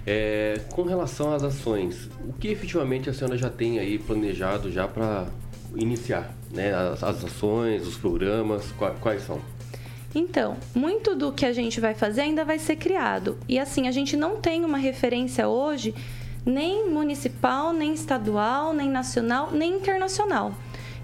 É, com relação às ações, o que efetivamente a senhora já tem aí planejado já para iniciar? Né? As, as, ações, os programas, quais, quais são? Então, muito do que a gente vai fazer ainda vai ser criado. E assim, a gente não tem uma referência hoje nem municipal, nem estadual, nem nacional, nem internacional.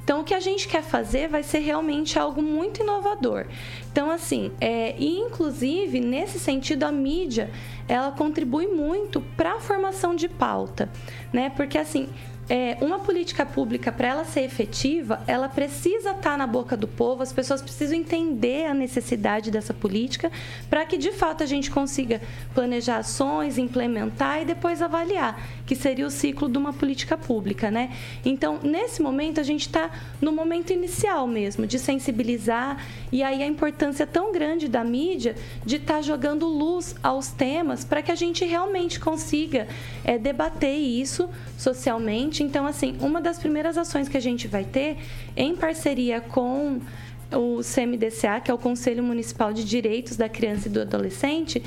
Então, o que a gente quer fazer vai ser realmente algo muito inovador. Então, assim, é, e inclusive, nesse sentido, a mídia, ela contribui muito para a formação de pauta, né? Porque, assim, é, uma política pública, para ela ser efetiva, ela precisa estar tá na boca do povo, as pessoas precisam entender a necessidade dessa política para que, de fato, a gente consiga planejar ações, implementar e depois avaliar, que seria o ciclo de uma política pública, né? Então, nesse momento, a gente está no momento inicial mesmo, de sensibilizar, e aí a importância tão grande da mídia de estar tá jogando luz aos temas para que a gente realmente consiga é, debater isso socialmente. Então, assim, uma das primeiras ações que a gente vai ter, em parceria com o CMDCA, que é o Conselho Municipal de Direitos da Criança e do Adolescente,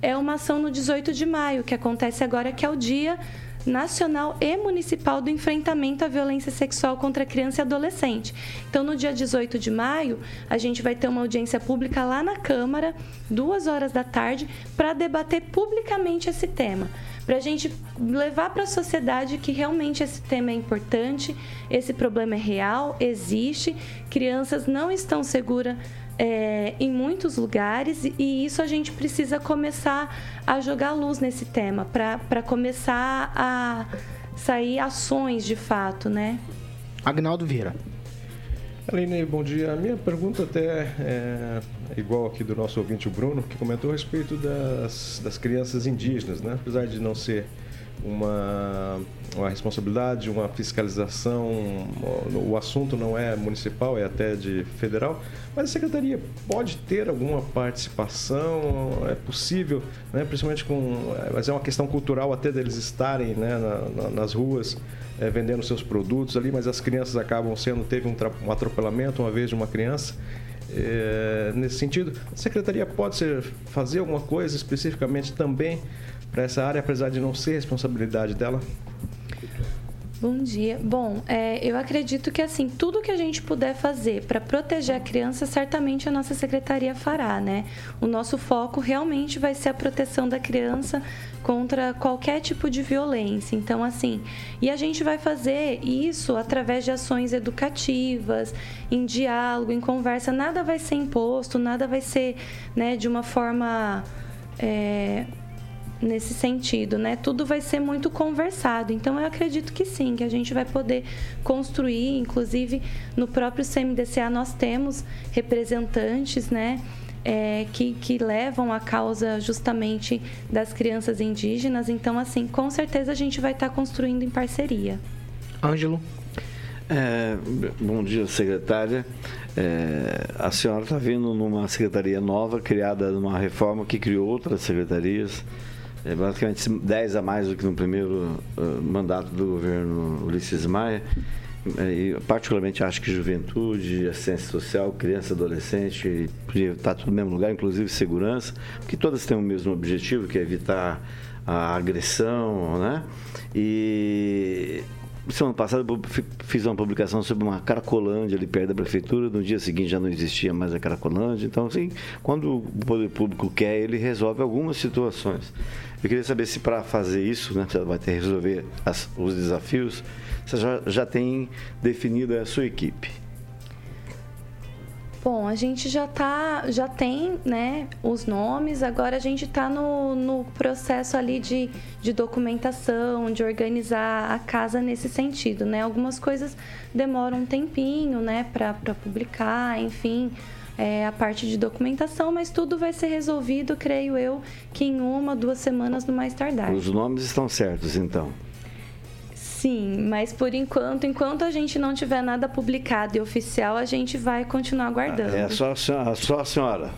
é uma ação no 18 de maio, que acontece agora, que é o Dia Nacional e Municipal do Enfrentamento à Violência Sexual contra Criança e Adolescente. Então, no dia 18 de maio, a gente vai ter uma audiência pública lá na Câmara, duas horas da tarde, para debater publicamente esse tema para a gente levar para a sociedade que realmente esse tema é importante, esse problema é real, existe, crianças não estão seguras é, em muitos lugares e isso a gente precisa começar a jogar luz nesse tema para começar a sair ações de fato, né? Agnaldo Vieira. Aline, bom dia. A minha pergunta até é igual aqui do nosso ouvinte, o Bruno, que comentou a respeito das, das crianças indígenas, né? Apesar de não ser uma, uma responsabilidade, uma fiscalização, o assunto não é municipal, é até de federal, mas a secretaria pode ter alguma participação, é possível, né? principalmente com. Mas é uma questão cultural até deles estarem né? Na, na, nas ruas é, vendendo seus produtos ali, mas as crianças acabam sendo. Teve um, um atropelamento uma vez de uma criança é, nesse sentido, a secretaria pode ser, fazer alguma coisa especificamente também para essa área, apesar de não ser responsabilidade dela? Bom dia. Bom, é, eu acredito que assim tudo que a gente puder fazer para proteger a criança, certamente a nossa secretaria fará, né? O nosso foco realmente vai ser a proteção da criança contra qualquer tipo de violência. Então, assim, e a gente vai fazer isso através de ações educativas, em diálogo, em conversa. Nada vai ser imposto, nada vai ser, né, de uma forma é, nesse sentido, né? Tudo vai ser muito conversado. Então eu acredito que sim, que a gente vai poder construir, inclusive no próprio CMDCA nós temos representantes, né? É, que, que levam a causa justamente das crianças indígenas. Então, assim, com certeza a gente vai estar construindo em parceria. Ângelo. É, bom dia, secretária. É, a senhora está vindo numa secretaria nova, criada numa reforma que criou outras secretarias é basicamente 10 a mais do que no primeiro uh, mandato do governo Ulisses Maia. É, e particularmente acho que juventude, assistência social, criança, adolescente, podia estar tudo no mesmo lugar, inclusive segurança, porque todas têm o mesmo objetivo, que é evitar a agressão, né? E Semana passada fiz uma publicação sobre uma Caracolândia ali perto da prefeitura. No dia seguinte já não existia mais a Caracolândia. Então, assim, quando o poder público quer, ele resolve algumas situações. Eu queria saber se para fazer isso, né, você vai ter que resolver as, os desafios, você já, já tem definido a sua equipe. Bom, a gente já tá, já tem, né, os nomes, agora a gente está no, no processo ali de, de documentação, de organizar a casa nesse sentido, né? Algumas coisas demoram um tempinho, né, para publicar, enfim, é, a parte de documentação, mas tudo vai ser resolvido, creio eu, que em uma, duas semanas no mais tardar. Os nomes estão certos, então? Sim, mas por enquanto, enquanto a gente não tiver nada publicado e oficial, a gente vai continuar aguardando. É só a senhora, só a senhora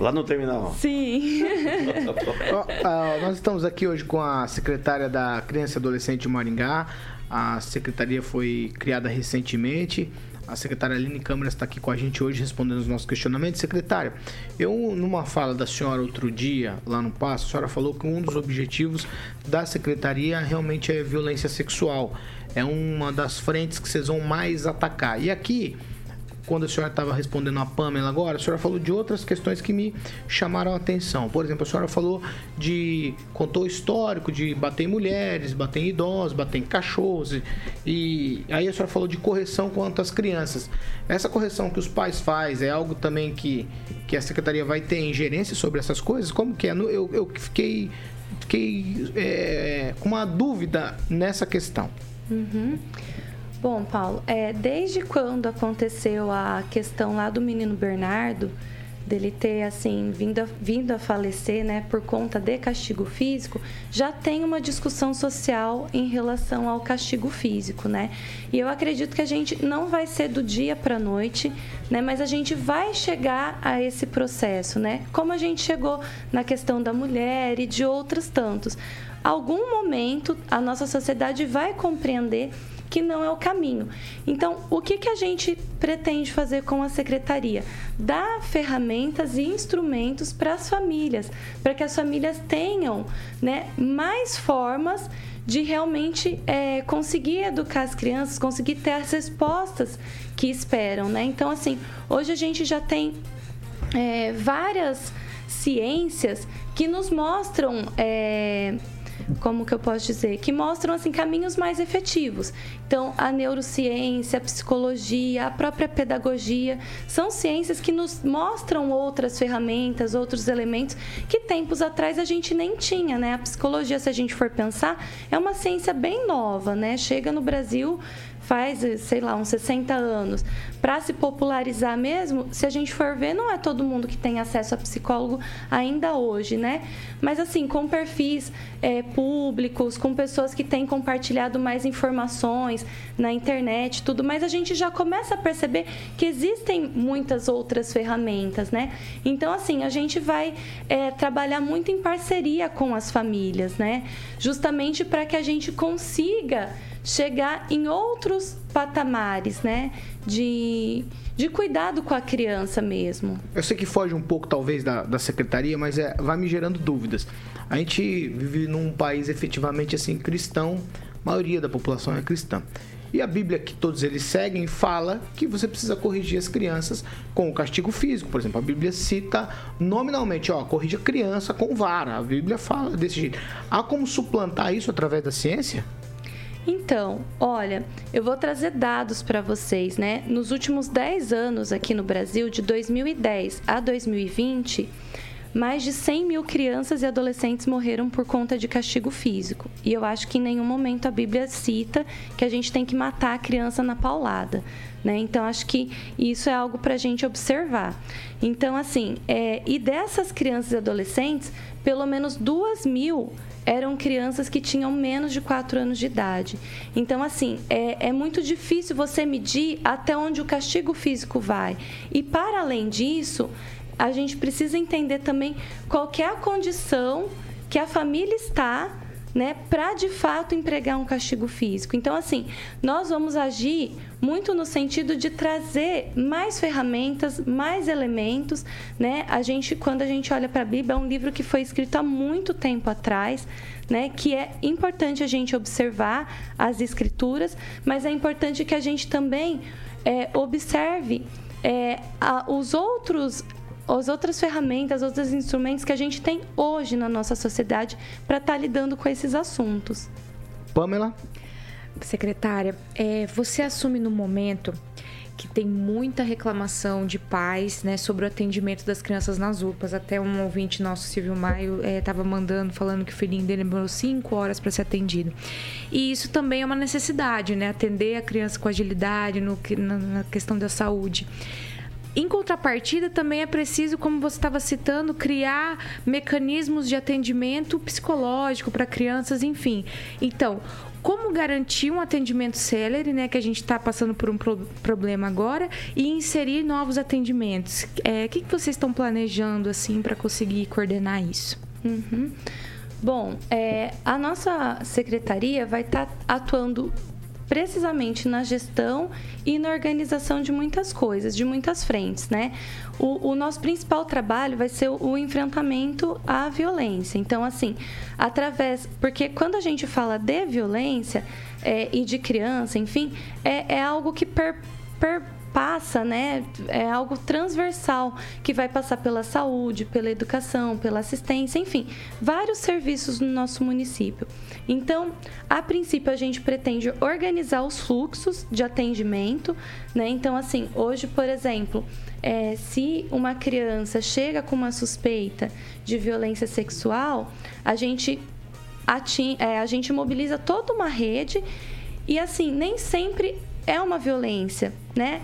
lá no terminal. Sim. Ah, nós estamos aqui hoje com a secretária da Criança e Adolescente de Maringá. A secretaria foi criada recentemente. A secretária Aline Câmara está aqui com a gente hoje respondendo os nossos questionamentos. Secretária, eu, numa fala da senhora outro dia, lá no Passo, a senhora falou que um dos objetivos da secretaria realmente é violência sexual. É uma das frentes que vocês vão mais atacar. E aqui, quando a senhora estava respondendo a Pamela agora, a senhora falou de outras questões que me chamaram a atenção. Por exemplo, a senhora falou de. contou o histórico de bater em mulheres, bater em idosos, bater em cachorros. E, aí a senhora falou de correção quanto às crianças. Essa correção que os pais fazem é algo também que, que a secretaria vai ter ingerência sobre essas coisas? Como que é? Eu, eu fiquei, fiquei é, com uma dúvida nessa questão. Uhum. Bom, Paulo, é, desde quando aconteceu a questão lá do menino Bernardo, dele ter assim vindo a, vindo a falecer, né, por conta de castigo físico, já tem uma discussão social em relação ao castigo físico, né? E eu acredito que a gente não vai ser do dia para a noite, né, mas a gente vai chegar a esse processo, né? Como a gente chegou na questão da mulher e de outros tantos. Algum momento a nossa sociedade vai compreender que não é o caminho. Então, o que, que a gente pretende fazer com a secretaria? Dar ferramentas e instrumentos para as famílias, para que as famílias tenham né, mais formas de realmente é, conseguir educar as crianças, conseguir ter as respostas que esperam, né? Então, assim, hoje a gente já tem é, várias ciências que nos mostram é, como que eu posso dizer, que mostram assim caminhos mais efetivos. Então, a neurociência, a psicologia, a própria pedagogia são ciências que nos mostram outras ferramentas, outros elementos que tempos atrás a gente nem tinha, né? A psicologia, se a gente for pensar, é uma ciência bem nova, né? Chega no Brasil faz, sei lá, uns 60 anos. Para se popularizar mesmo, se a gente for ver, não é todo mundo que tem acesso a psicólogo ainda hoje, né? Mas assim, com perfis é, públicos, com pessoas que têm compartilhado mais informações na internet, tudo, mas a gente já começa a perceber que existem muitas outras ferramentas, né? Então, assim, a gente vai é, trabalhar muito em parceria com as famílias, né? Justamente para que a gente consiga chegar em outros patamares, né? De, de cuidado com a criança mesmo. Eu sei que foge um pouco, talvez, da, da secretaria, mas é, vai me gerando dúvidas. A gente vive num país efetivamente assim cristão, a maioria da população é cristã. E a Bíblia que todos eles seguem fala que você precisa corrigir as crianças com o castigo físico. Por exemplo, a Bíblia cita nominalmente, ó, corrija a criança com vara. A Bíblia fala desse jeito. Há como suplantar isso através da ciência? Então, olha, eu vou trazer dados para vocês, né? Nos últimos 10 anos aqui no Brasil, de 2010 a 2020, mais de 100 mil crianças e adolescentes morreram por conta de castigo físico. E eu acho que em nenhum momento a Bíblia cita que a gente tem que matar a criança na paulada. Né? Então, acho que isso é algo para a gente observar. Então, assim, é, e dessas crianças e adolescentes, pelo menos duas mil eram crianças que tinham menos de 4 anos de idade. Então, assim, é, é, muito difícil você medir até onde o castigo físico vai. E, para além disso, a gente precisa entender também qual é a condição que a família está né, para de fato empregar um castigo físico. Então, assim, nós vamos agir muito no sentido de trazer mais ferramentas, mais elementos, né? A gente, quando a gente olha para a Bíblia, é um livro que foi escrito há muito tempo atrás, né? Que é importante a gente observar as escrituras, mas é importante que a gente também é, observe é, a, os outros as outras ferramentas, os outros instrumentos que a gente tem hoje na nossa sociedade para estar tá lidando com esses assuntos. Pamela? Secretária, é, você assume no momento que tem muita reclamação de pais né, sobre o atendimento das crianças nas UPAs. Até um ouvinte nosso, Silvio Maio, estava é, mandando, falando que o filhinho dele demorou cinco horas para ser atendido. E isso também é uma necessidade, né? Atender a criança com agilidade no, na, na questão da saúde. Em contrapartida, também é preciso, como você estava citando, criar mecanismos de atendimento psicológico para crianças, enfim. Então, como garantir um atendimento célere, né, que a gente está passando por um pro problema agora, e inserir novos atendimentos. É, o que, que vocês estão planejando assim para conseguir coordenar isso? Uhum. Bom, é, a nossa secretaria vai estar tá atuando precisamente na gestão e na organização de muitas coisas, de muitas frentes, né? O, o, nosso principal trabalho vai ser o, o enfrentamento à violência. Então, assim, através. Porque quando a gente fala de violência é, e de criança, enfim, é, é algo que per, per passa, né, é algo transversal que vai passar pela saúde, pela educação, pela assistência, enfim, vários serviços no nosso município. Então, a princípio a gente pretende organizar os fluxos de atendimento, né? Então, assim, hoje, por exemplo, é, se uma criança chega com uma suspeita de violência sexual, a gente é, a gente mobiliza toda uma rede e assim nem sempre é uma violência, né?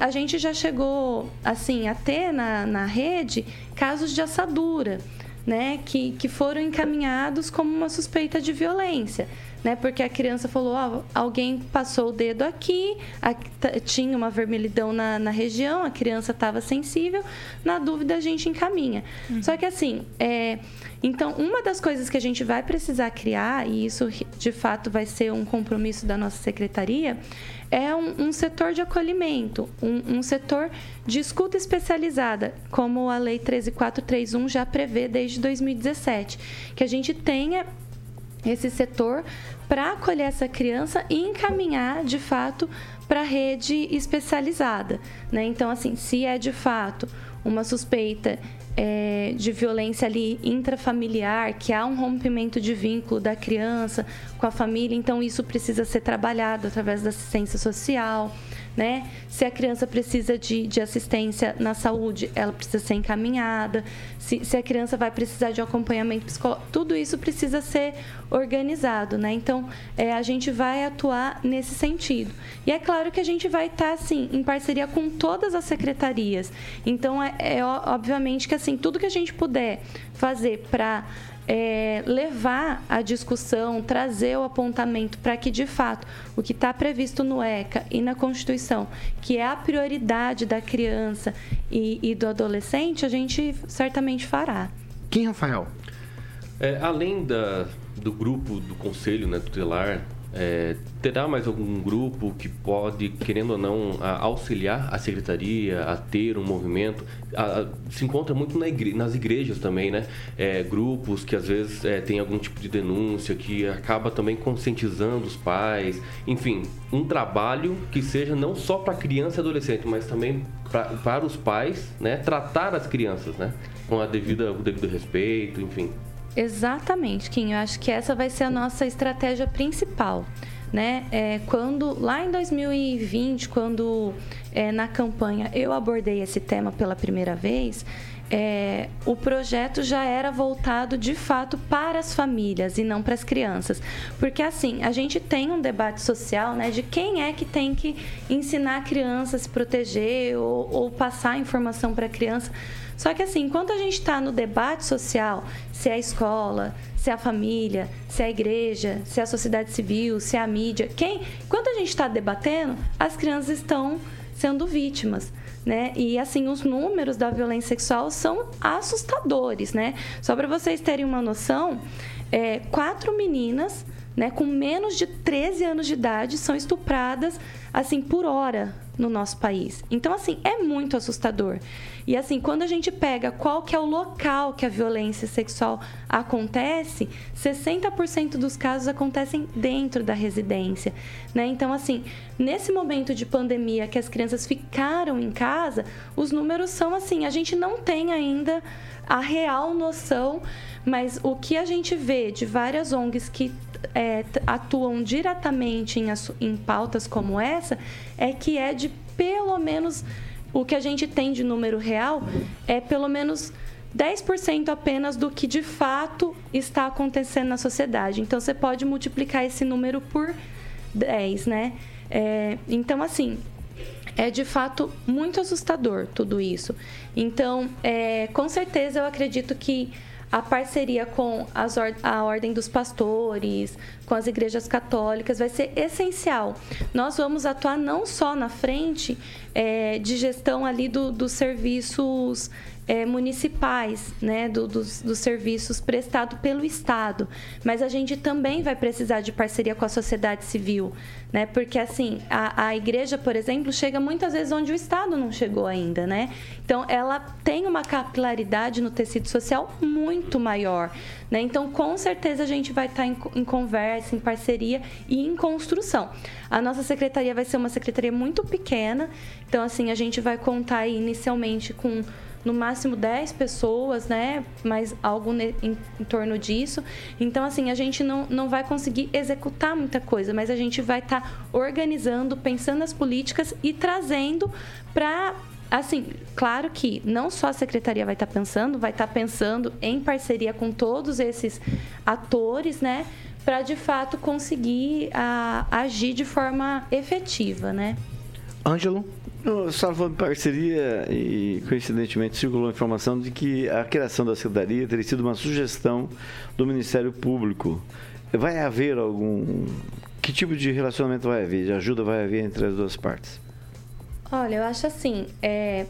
A gente já chegou assim a ter na, na rede casos de assadura, né? Que, que foram encaminhados como uma suspeita de violência. Né? Porque a criança falou, ó, alguém passou o dedo aqui, a, tinha uma vermelhidão na, na região, a criança estava sensível, na dúvida a gente encaminha. Uhum. Só que assim, é, então, uma das coisas que a gente vai precisar criar, e isso de fato vai ser um compromisso da nossa secretaria, é um, um setor de acolhimento, um, um, setor de escuta especializada, como a Lei 13431 já prevê desde 2017. Que a gente tenha esse setor para acolher essa criança e encaminhar, de fato, para a rede especializada. Né? Então, assim, se é de fato uma suspeita é, de violência ali intrafamiliar, que há um rompimento de vínculo da criança com a família, então isso precisa ser trabalhado através da assistência social né? Se a criança precisa de, de assistência na saúde, ela precisa ser encaminhada. Se, se a criança vai precisar de um acompanhamento psicológico, tudo isso precisa ser organizado, né? Então, é, a gente vai atuar nesse sentido. E é claro que a gente vai estar, assim, em parceria com todas as secretarias. Então, é, é obviamente que, assim, tudo que a gente puder fazer para é, levar a discussão, trazer o apontamento para que, de fato, o que está previsto no ECA e na Constituição, que é a prioridade da criança e, e do adolescente, a gente certamente fará. Quem, Rafael? É, além da, do grupo do Conselho né, Tutelar é, terá mais algum grupo que pode, querendo ou não, auxiliar a secretaria a ter um movimento? A, se encontra muito na igre nas igrejas também, né? É, grupos que às vezes é, tem algum tipo de denúncia que acaba também conscientizando os pais. Enfim, um trabalho que seja não só para criança e adolescente, mas também pra, para os pais, né? Tratar as crianças, né? Com a devida, o devido respeito, enfim. Exatamente, Kim. Eu acho que essa vai ser a nossa estratégia principal. Né? É, quando lá em 2020, quando é, na campanha eu abordei esse tema pela primeira vez, é, o projeto já era voltado de fato para as famílias e não para as crianças. Porque assim, a gente tem um debate social né, de quem é que tem que ensinar a criança a se proteger ou, ou passar informação para a criança. Só que assim, enquanto a gente está no debate social, se é a escola, se é a família, se é a igreja, se é a sociedade civil, se é a mídia, quem, enquanto a gente está debatendo, as crianças estão sendo vítimas. Né? E assim, os números da violência sexual são assustadores, né? Só para vocês terem uma noção, é, quatro meninas né, com menos de 13 anos de idade são estupradas assim por hora no nosso país. Então assim, é muito assustador. E assim, quando a gente pega qual que é o local que a violência sexual acontece, 60% dos casos acontecem dentro da residência, né? Então assim, nesse momento de pandemia que as crianças ficaram em casa, os números são assim, a gente não tem ainda a real noção, mas o que a gente vê de várias ONGs que é, atuam diretamente em, em pautas como essa é que é de pelo menos o que a gente tem de número real é pelo menos 10% apenas do que de fato está acontecendo na sociedade. Então você pode multiplicar esse número por 10, né? É, então, assim, é de fato muito assustador tudo isso. Então, é, com certeza eu acredito que a parceria com or a Ordem dos Pastores, com as igrejas católicas, vai ser essencial. Nós vamos atuar não só na frente é, de gestão ali do, dos serviços é, municipais, né, do, dos, dos, serviços prestados pelo Estado. Mas a gente também vai precisar de parceria com a sociedade civil, né, porque assim a, a igreja, por exemplo, chega muitas vezes onde o Estado não chegou ainda, né. Então ela tem uma capilaridade no tecido social muito maior, né. Então com certeza a gente vai estar em, em conversa, em parceria e em construção. A nossa secretaria vai ser uma secretaria muito pequena, então assim a gente vai contar inicialmente com no máximo 10 pessoas, né? Mas algo em, em, torno disso. Então, assim, a gente não, não vai conseguir executar muita coisa, mas a gente vai estar tá organizando, pensando nas políticas e trazendo para. Assim, claro que não só a secretaria vai estar tá pensando, vai estar tá pensando em parceria com todos esses atores, né? Para de fato conseguir a, agir de forma efetiva, né? Ângelo? Estava falando de parceria e, coincidentemente, circulou a informação de que a criação da secretaria teria sido uma sugestão do Ministério Público. Vai haver algum. Que tipo de relacionamento vai haver, de ajuda vai haver entre as duas partes? Olha, eu acho assim, é,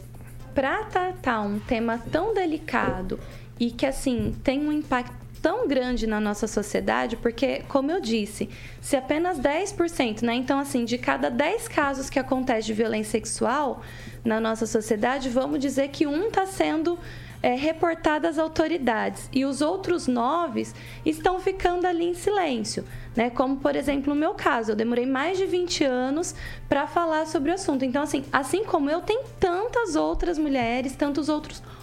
para tratar um tema tão delicado e que, assim, tem um impacto tão grande na nossa sociedade, porque, como eu disse, se apenas 10%, né? Então, assim, de cada 10 casos que acontece de violência sexual na nossa sociedade, vamos dizer que um está sendo é, reportado às autoridades e os outros nove estão ficando ali em silêncio. Né? Como, por exemplo, no meu caso, eu demorei mais de 20 anos para falar sobre o assunto. Então, assim, assim como eu, tem tantas outras mulheres, tantos outros homens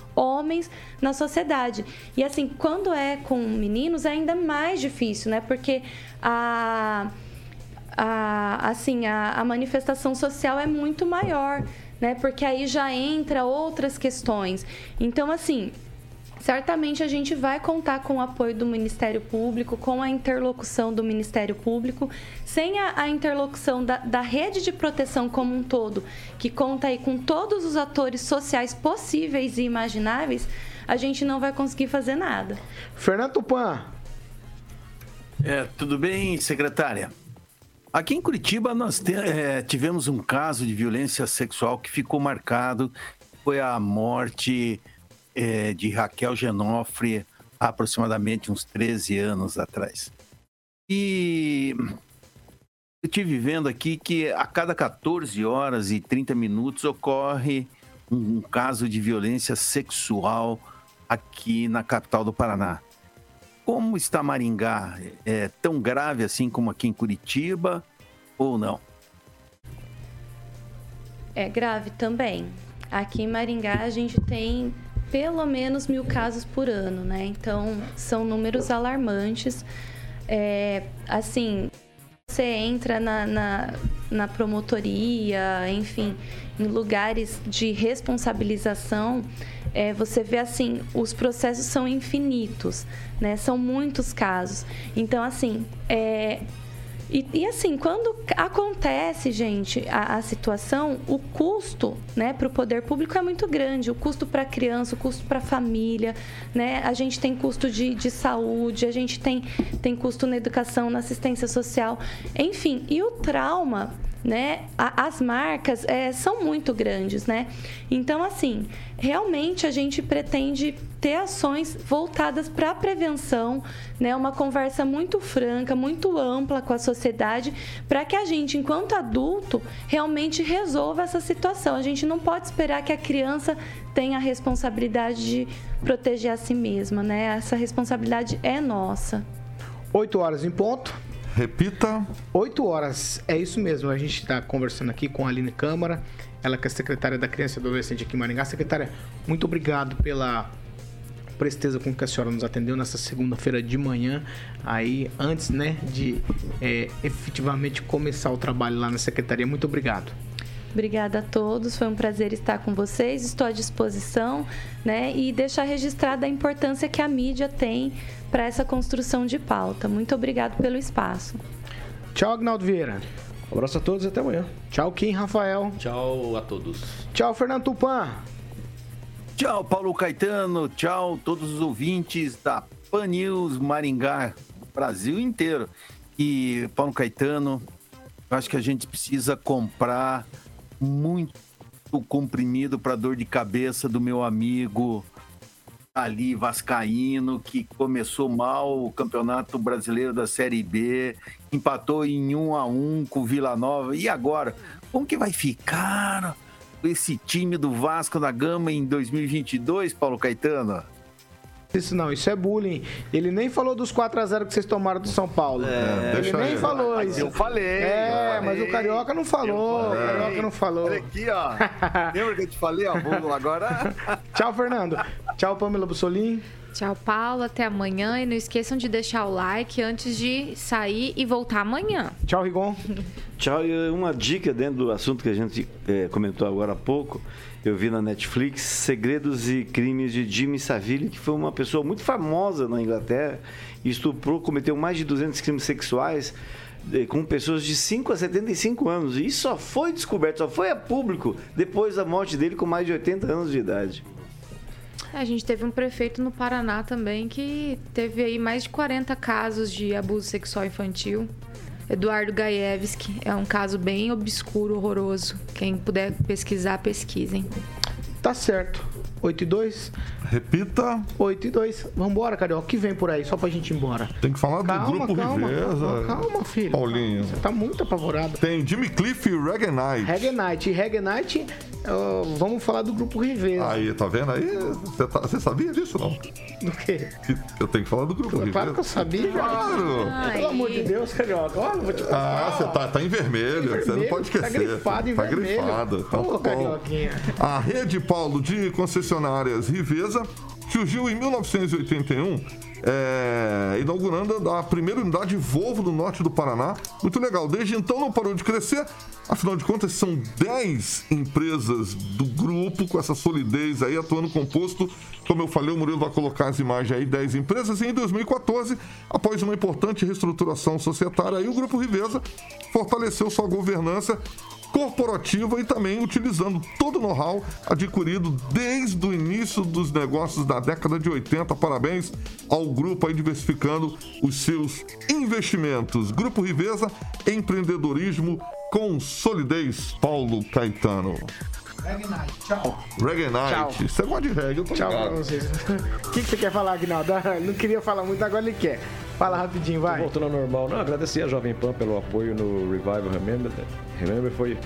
na sociedade. E assim, quando é com meninos é ainda mais difícil, né? Porque a, a assim, a, a manifestação social é muito maior, né? Porque aí já entra outras questões. Então, assim, Certamente a gente vai contar com o apoio do Ministério Público, com a interlocução do Ministério Público. Sem a, a interlocução da, da, rede de proteção como um todo, que conta aí com todos os atores sociais possíveis e imagináveis, a gente não vai conseguir fazer nada. Fernando Tupan. É, tudo bem, secretária? Aqui em Curitiba nós te, é, tivemos um caso de violência sexual que ficou marcado, foi a morte é, de Raquel Genofre há aproximadamente uns 13 anos atrás. E eu estive vendo aqui que a cada 14 horas e 30 minutos ocorre um, caso de violência sexual aqui na capital do Paraná. Como está Maringá? É tão grave assim como aqui em Curitiba ou não? É grave também. Aqui em Maringá a gente tem pelo menos mil casos por ano, né? Então, são números alarmantes. É, assim, você entra na, na, na, promotoria, enfim, em lugares de responsabilização, é, você vê assim, os processos são infinitos, né? São muitos casos. Então, assim, é, e, e, assim, quando acontece, gente, a, a situação, o custo né, para o poder público é muito grande. O custo para a criança, o custo para a família, né? A gente tem custo de, de saúde, a gente tem, tem custo na educação, na assistência social, enfim. E o trauma né? as marcas é, são muito grandes, né? Então, assim, realmente a gente pretende ter ações voltadas para a prevenção, né? Uma conversa muito franca, muito ampla com a sociedade, para que a gente, enquanto adulto, realmente resolva essa situação. A gente não pode esperar que a criança tenha a responsabilidade de proteger a si mesma, né? Essa responsabilidade é nossa. 8 horas em ponto. Repita. 8 horas, é isso mesmo. A gente está conversando aqui com a Aline Câmara, ela que é secretária da Criança e Adolescente aqui em Maringá. Secretária, muito obrigado pela presteza com que a senhora nos atendeu nessa segunda-feira de manhã, aí antes, né, de é, efetivamente começar o trabalho lá na secretaria. Muito obrigado. Obrigada a todos, foi um prazer estar com vocês, estou à disposição, né? E deixar registrada a importância que a mídia tem para essa construção de pauta. Muito obrigado pelo espaço. Tchau, Agnaldo Vieira. Um abraço a todos e até amanhã. Tchau, Kim Rafael. Tchau a todos. Tchau, Fernando Tupan. Tchau, Paulo Caetano. Tchau, todos os ouvintes da Pan News Maringá, Brasil inteiro. E, Paulo Caetano, acho que a gente precisa comprar muito comprimido para dor de cabeça do meu amigo ali vascaíno que começou mal o Campeonato Brasileiro da Série B, empatou em um a um com o Vila Nova. E agora, como que vai ficar esse time do Vasco da Gama em 2022, Paulo Caetano? Isso não, isso é bullying. Ele nem falou dos 4x0 que vocês tomaram do São Paulo. É, ele nem eu- falou Mas isso. eu falei, É, eu mas falei. o Carioca não falou. O. Carioca não falou. Olha aqui, ó. Lembra que eu te falei, ó? Vou agora. Tchau, Fernando. Tchau, Pamela Bussolini. Tchau, Paulo. Até amanhã. E não esqueçam de deixar o like antes de sair e voltar amanhã. Tchau, Rigon. Tchau. E uma dica dentro do assunto que a gente eh, comentou agora há pouco. Eu vi na Netflix Segredos e Crimes de Jimmy Savile, que foi uma pessoa muito famosa na Inglaterra. Estuprou, cometeu mais de 200 crimes sexuais eh, com pessoas de 5 a 75 anos. E isso só foi descoberto, só foi a público depois da morte dele com mais de 80 anos de idade. A gente teve um prefeito no Paraná também que teve aí mais de 40 casos de abuso sexual infantil. Eduardo Gaevski. É um caso bem obscuro, horroroso. Quem puder pesquisar, pesquisem. Tá certo. 8 e 2. Repita. 8 e 2. Vambora, Carioca. O que vem por aí? Só pra gente ir embora. Tem que falar Calma, do grupo calma, Riveza. calma, calma, filho. Paulinho. Você tá muito apavorado. Tem Jimmy Cliff e Reggae Night. Reggae Night. E Reggae Night, ó, vamos falar do grupo Riveza. Aí, tá vendo aí? Você tá- sabia disso, não? Do quê? Eu tenho que falar do grupo Riveza. Claro que eu sabia. Claro. Pelo amor de Deus, Carioca. Olha, vou te Ah, você tá, tá em vermelho, você não pode Tá esquecer. grifado em tá vermelho. grifado. Então, Ô, tá bom. Carioquinha. A rede Paulo de concessionárias Riveza surgiu em 1981, é, inaugurando a primeira unidade Volvo no norte do Paraná. Muito legal. Desde então não parou de crescer. Afinal de contas, são 10 empresas do grupo com essa solidez aí, atuando composto. Como eu falei, o Murilo vai colocar as imagens aí, 10 empresas. E em 2014, após uma importante reestruturação societária, aí o Grupo Riveza fortaleceu sua governança corporativa e também utilizando todo o know-how adquirido desde o início dos negócios da década de 80. Parabéns ao grupo aí diversificando os seus investimentos. Grupo Riveza, empreendedorismo com solidez. Paulo Caetano. Reggae Night. Tchau. Reggae Night. Tchau. Você gosta de reggae, eu tô Tchau pra vocês. O que, que você quer falar, Aguinaldo? Não queria falar muito, agora ele quer. Fala rapidinho, vai. Voltando ao normal, não, agradecer a Jovem Pan pelo apoio no Revival Remember. Remember foi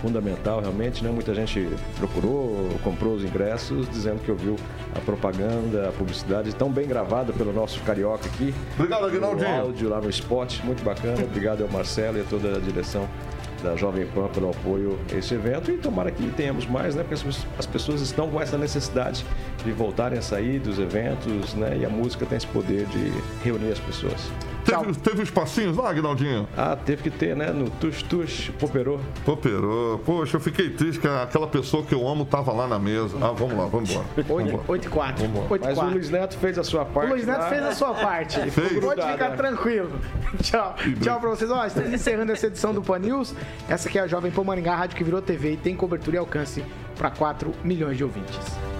fundamental realmente, né? Muita gente procurou, comprou os ingressos, dizendo que ouviu a propaganda, a publicidade tão bem gravada pelo nosso carioca aqui. Obrigado, O Aguinaldinho. áudio lá no spot, muito bacana. Obrigado ao Marcelo e a toda a direção da Jovem Pan pelo apoio a esse evento e tomara que tenhamos mais, né? Porque as- as pessoas estão com essa necessidade de voltarem a sair dos eventos, né? E a música tem esse poder de reunir as pessoas. Teve, teve os passinhos lá, Aguinaldinho? Ah, teve que ter, né? No Poperô. Poperou. Poxa, eu fiquei triste que aquela pessoa que eu amo tava lá na mesa. Ah, vamos lá, vamos embora. Vamos embora. 8 e 4. 8 e Mas o 4. Luiz Neto fez a sua parte. O Luiz Neto lá. fez a sua parte. Ficou Pode ficar né? tranquilo. Tchau. Tchau pra vocês. Ó, estamos encerrando essa edição do Pan News. Essa aqui é a Jovem Pan Maringá, a rádio que virou TV e tem cobertura e alcance para 4 milhões de ouvintes.